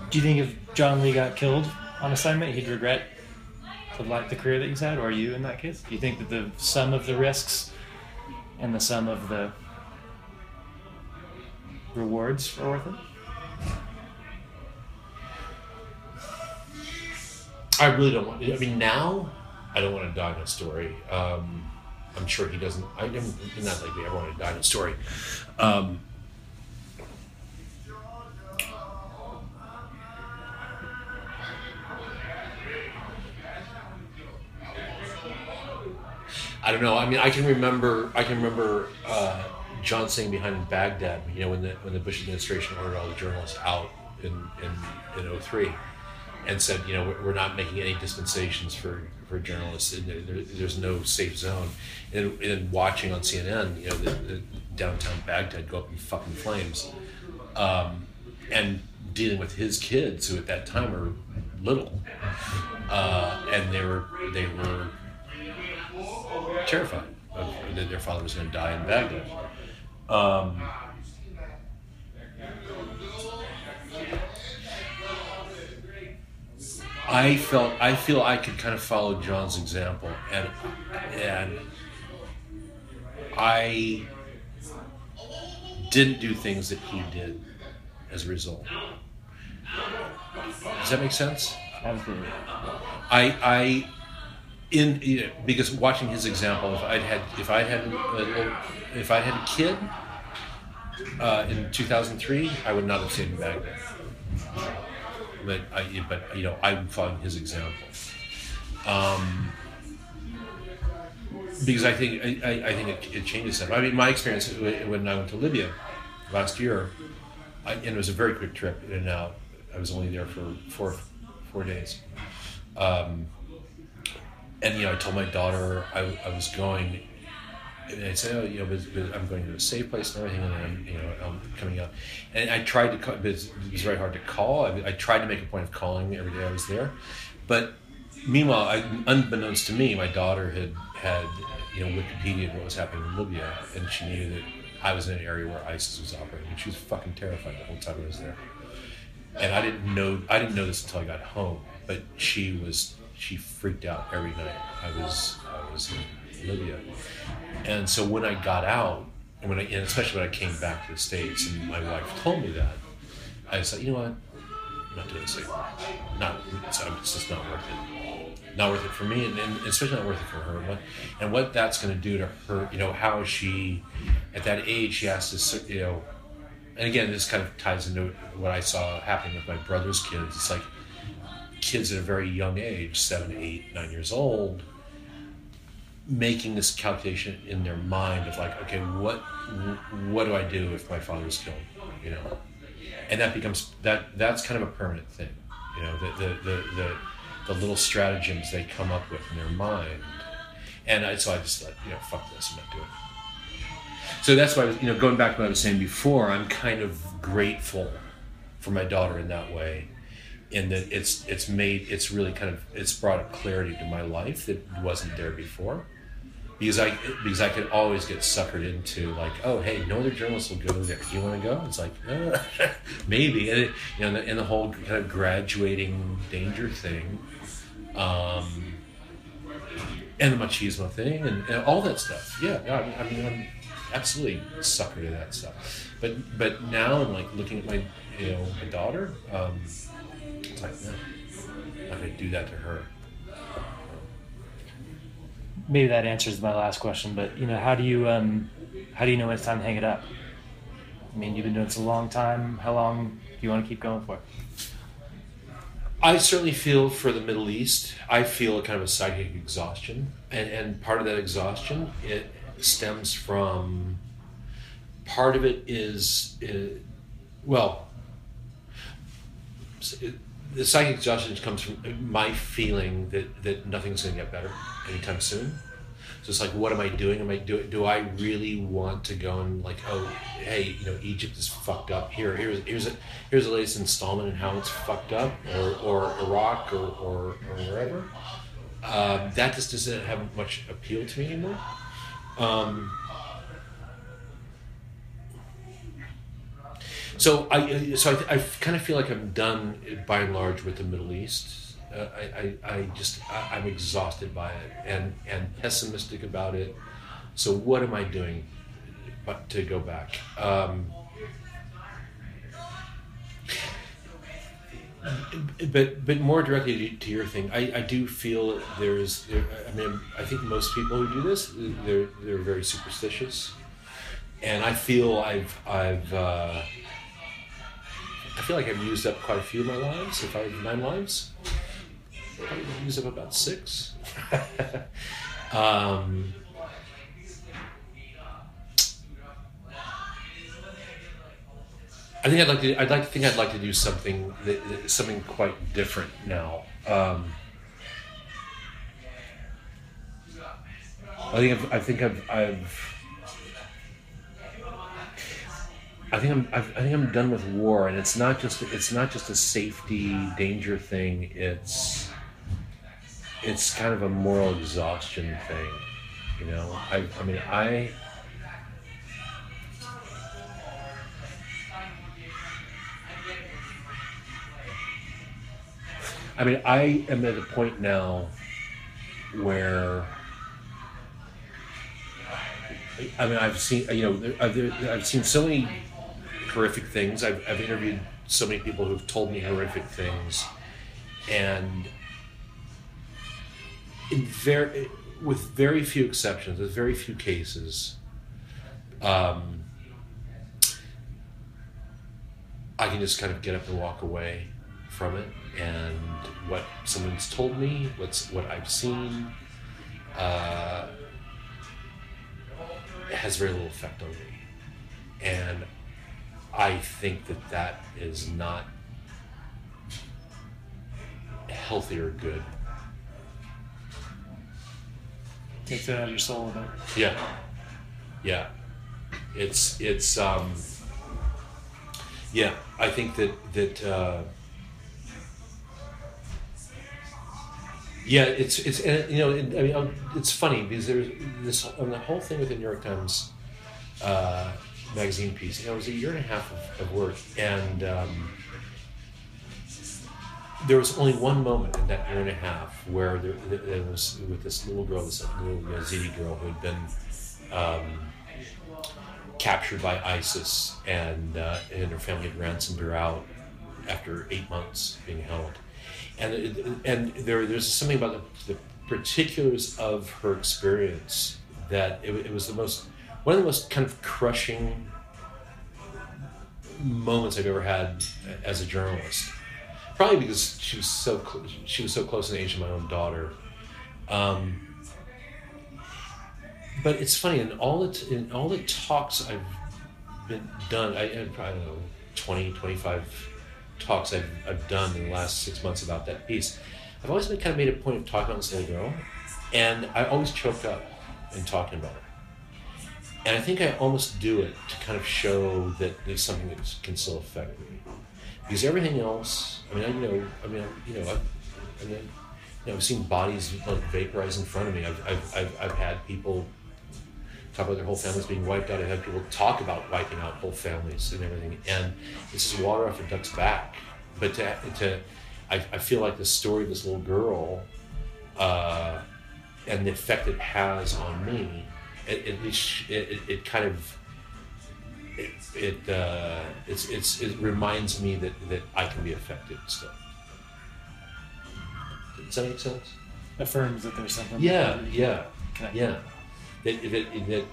A: do you think if Jon Lee got killed on assignment he'd regret the like the career that he's had or are you in that case do you think that the sum of the risks and the sum of the rewards are worth it?
B: I really don't want. I mean, now I don't want to die in a story. Um, I'm sure he doesn't. I am not like we ever want to die in a story. Um, I don't know. I mean, I can remember. I can remember uh, Jon saying behind in Baghdad. You know, when the when the Bush administration ordered all the journalists out in in, in 03 and said, you know, we're not making any dispensations for for journalists. And there, there's no safe zone. And, and watching on CNN, you know, the, the downtown Baghdad go up in fucking flames, um, and dealing with his kids who at that time were little, uh, and they were they were terrified of, that their father was going to die in Baghdad. Um, I felt I feel I could kind of follow Jon's example, and and I didn't do things that he did as a result. Does that make sense?
A: Absolutely.
B: I I in you know, because watching his example, if I'd had if I had a, if I had a kid uh, in 2003, I would not have stayed in Baghdad. But I, but you know, I'm following his example. Um, because I think I, I think it, it changes them. I mean, my experience when I went to Libya last year, I, and it was a very quick trip in and out. I was only there for four four days. Um, and you know, I told my daughter I, I was going, and I said, oh, you know, but, but I'm going to a safe place and everything, and I'm, you know, I'm coming out. and I tried to call, but it was very hard to call. I, I tried to make a point of calling every day I was there, but meanwhile, I, unbeknownst to me, my daughter had had you know Wikipedia what was happening in Libya, and she knew that I was in an area where ISIS was operating. And she was fucking terrified the whole time I was there, and I didn't know I didn't know this until I got home. But she was she freaked out every night. I was I was in Libya, and so when I got out, and when I and especially when I came back to the states, and my wife told me that, I was like, you know what, I'm not doing this anymore. Not it's, it's just not worth it. Not worth it for me, and, and especially not worth it for her. But and what that's going to do to her, you know, how she, at that age, she has to, you know, and again, this kind of ties into what I saw happening with my brother's kids. It's like kids at a very young age, seven, eight, nine years old, making this calculation in their mind of like, okay, what what do I do if my father father's killed? You know, and that becomes that that's kind of a permanent thing. You know, the the the the, the little stratagems they come up with in their mind, and I, so I just thought, you know, fuck this, I'm not doing it. So that's why I was, you know, going back to what I was saying before, I'm kind of grateful for my daughter in that way in that it's it's made it's really kind of it's brought a clarity to my life that wasn't there before. Because I because I could always get suckered into like oh hey no other journalists will go there. You want to go? It's like uh, maybe. And it, you know and the, and the, whole kind of graduating danger thing um, and the machismo thing and, and all that stuff. Yeah, yeah I mean I'm absolutely sucker to that stuff. But but now I'm like looking at my you know my daughter um, it's like, no, I'm not going to do that to her.
A: Maybe that answers my last question, but you know, how do you um, how do you know when it's time to hang it up? I mean, you've been doing this a long time. How long do you want to keep going for?
B: I certainly feel for the Middle East. I feel a kind of a psychic exhaustion, and and part of that exhaustion it stems from. Part of it is, uh, well, it, the psychic exhaustion comes from my feeling that that nothing's going to get better anytime soon. So it's like, what am I doing? Am I do do I really want to go and like, oh, hey, you know, Egypt is fucked up. Here, here's here's a here's the latest installment in how it's fucked up, or or Iraq, or or, or wherever. Um, that just doesn't have much appeal to me anymore. Um, So I so I, I kind of feel like I'm done by and large with the Middle East. Uh, I, I, I just I, am exhausted by it and and pessimistic about it. So what am I doing, but to go back? Um, but but more directly to your thing, I, I do feel there's there, I mean I think most people who do this they're they're very superstitious, and I feel I've I've uh, I feel like I've used up quite a few of my lives. If I have nine lives, I've used up about six. um, I think I'd like to. I'd like to think I'd like to do something that something quite different now. Um, I think I've, I think I've, I've I think I'm I think I'm done with war, and it's not just it's not just a safety danger thing. It's it's kind of a moral exhaustion thing, you know. I I mean I. I mean, I am at a point now where I mean, I've seen you know I've, I've seen so many horrific things. I've, I've interviewed so many people who've told me horrific things, and in very, with very few exceptions, with very few cases, um, I can just kind of get up and walk away from it. And what someone's told me, what's what I've seen, uh, has very little effect on me. And I think that that is not healthy or good.
A: Takes it out of your soul a bit.
B: Yeah, yeah. It's it's um. Yeah, I think that that uh, yeah, it's it's and, you know it, I mean um, it's funny because there's this on the whole thing with the New York Times uh, magazine piece. Know, it was a year and a half of, of work, and um, there was only one moment in that year and a half where there, there was with this little girl, this little Yazidi girl who had been. Um, captured by ISIS, and uh, and her family had ransomed her out after eight months being held. And and there there's something about the, the particulars of her experience that it, it was the most one of the most kind of crushing moments I've ever had as a journalist. Probably because she was so cl- she was so close in age to my own daughter. Um, but it's funny in all the in all the talks I've been done. I, I don't know 20, 25 talks I've, I've done in the last six months about that piece. I've always been kind of made a point of talking about this little girl, and I always choke up in talking about it. And I think I almost do it to kind of show that there's something that can still affect me, because everything else. I mean, I, know, I mean, I, you know, I've, I mean, you know, I've seen bodies like vaporize in front of me. I've, I've, I've, I've had people talk about their whole families being wiped out. I've had people talk about wiping out whole families and everything. And this is water off a duck's back. But to, to I, I feel like the story of this little girl uh, and the effect it has on me, it, it, it, it kind of it it, uh, it's, it's, it reminds me that, that I can be affected still. Does that make sense?
A: Affirms that there's something.
B: Yeah, yeah, yeah that, that, that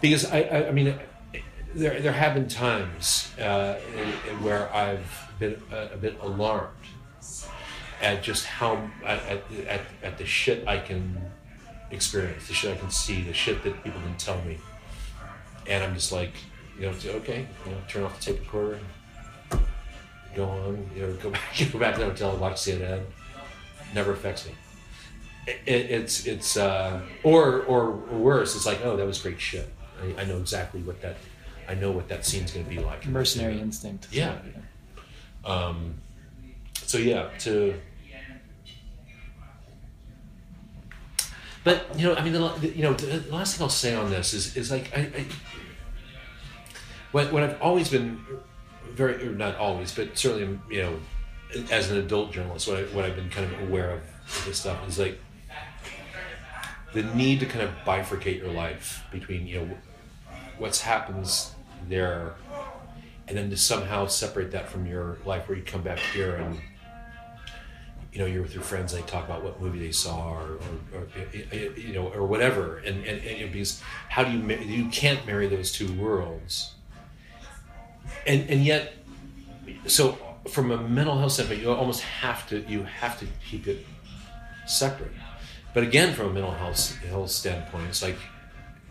B: because I, I, I, mean there, there have been times uh, where I've been a, a, bit alarmed at just how at, at, at the shit I can experience the shit I can see the shit that people can tell me and I'm just like you know okay you know turn off the tape recorder go on you know go back go back to the hotel watch CNN never affects me it, it's it's uh, or or worse. It's like, oh, that was great shit. I, I know exactly what that. I know what that scene's going to be like.
A: Mercenary instinct.
B: Yeah. Um, so yeah, to. But you know, I mean, the, you know, the last thing I'll say on this is is like I, I what what I've always been very not always, but certainly you know, as an adult journalist, what I, what I've been kind of aware of this stuff is like the need to kind of bifurcate your life between you know what's happens there and then to somehow separate that from your life where you come back here and you know you're with your friends they talk about what movie they saw or, or, or you know or whatever and, and, and because how do you you can't marry those two worlds and and yet so from a mental health standpoint you almost have to you have to keep it separate but again, from a mental health health standpoint, it's like,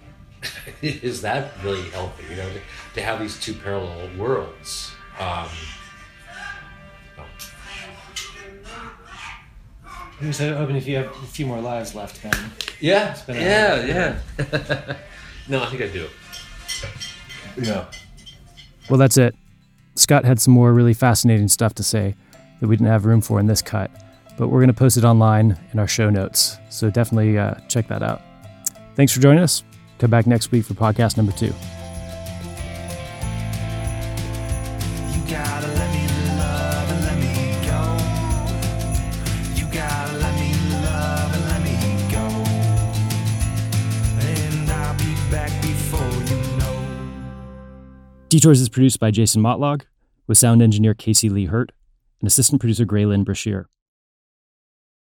B: is that really healthy? You know, to, to have these two parallel worlds. Um,
A: I was hoping if you have a few more lives left, then.
B: Yeah, yeah, yeah. no, I think I do. Yeah.
C: Well, that's it. Scott had some more really fascinating stuff to say that we didn't have room for in this cut but we're going to post it online in our show notes. So definitely uh, check that out. Thanks for joining us. Come back next week for podcast number two. Detours is produced by Jason Motlagh, with sound engineer Casey Lee Hurt and assistant producer Graylin Brashear.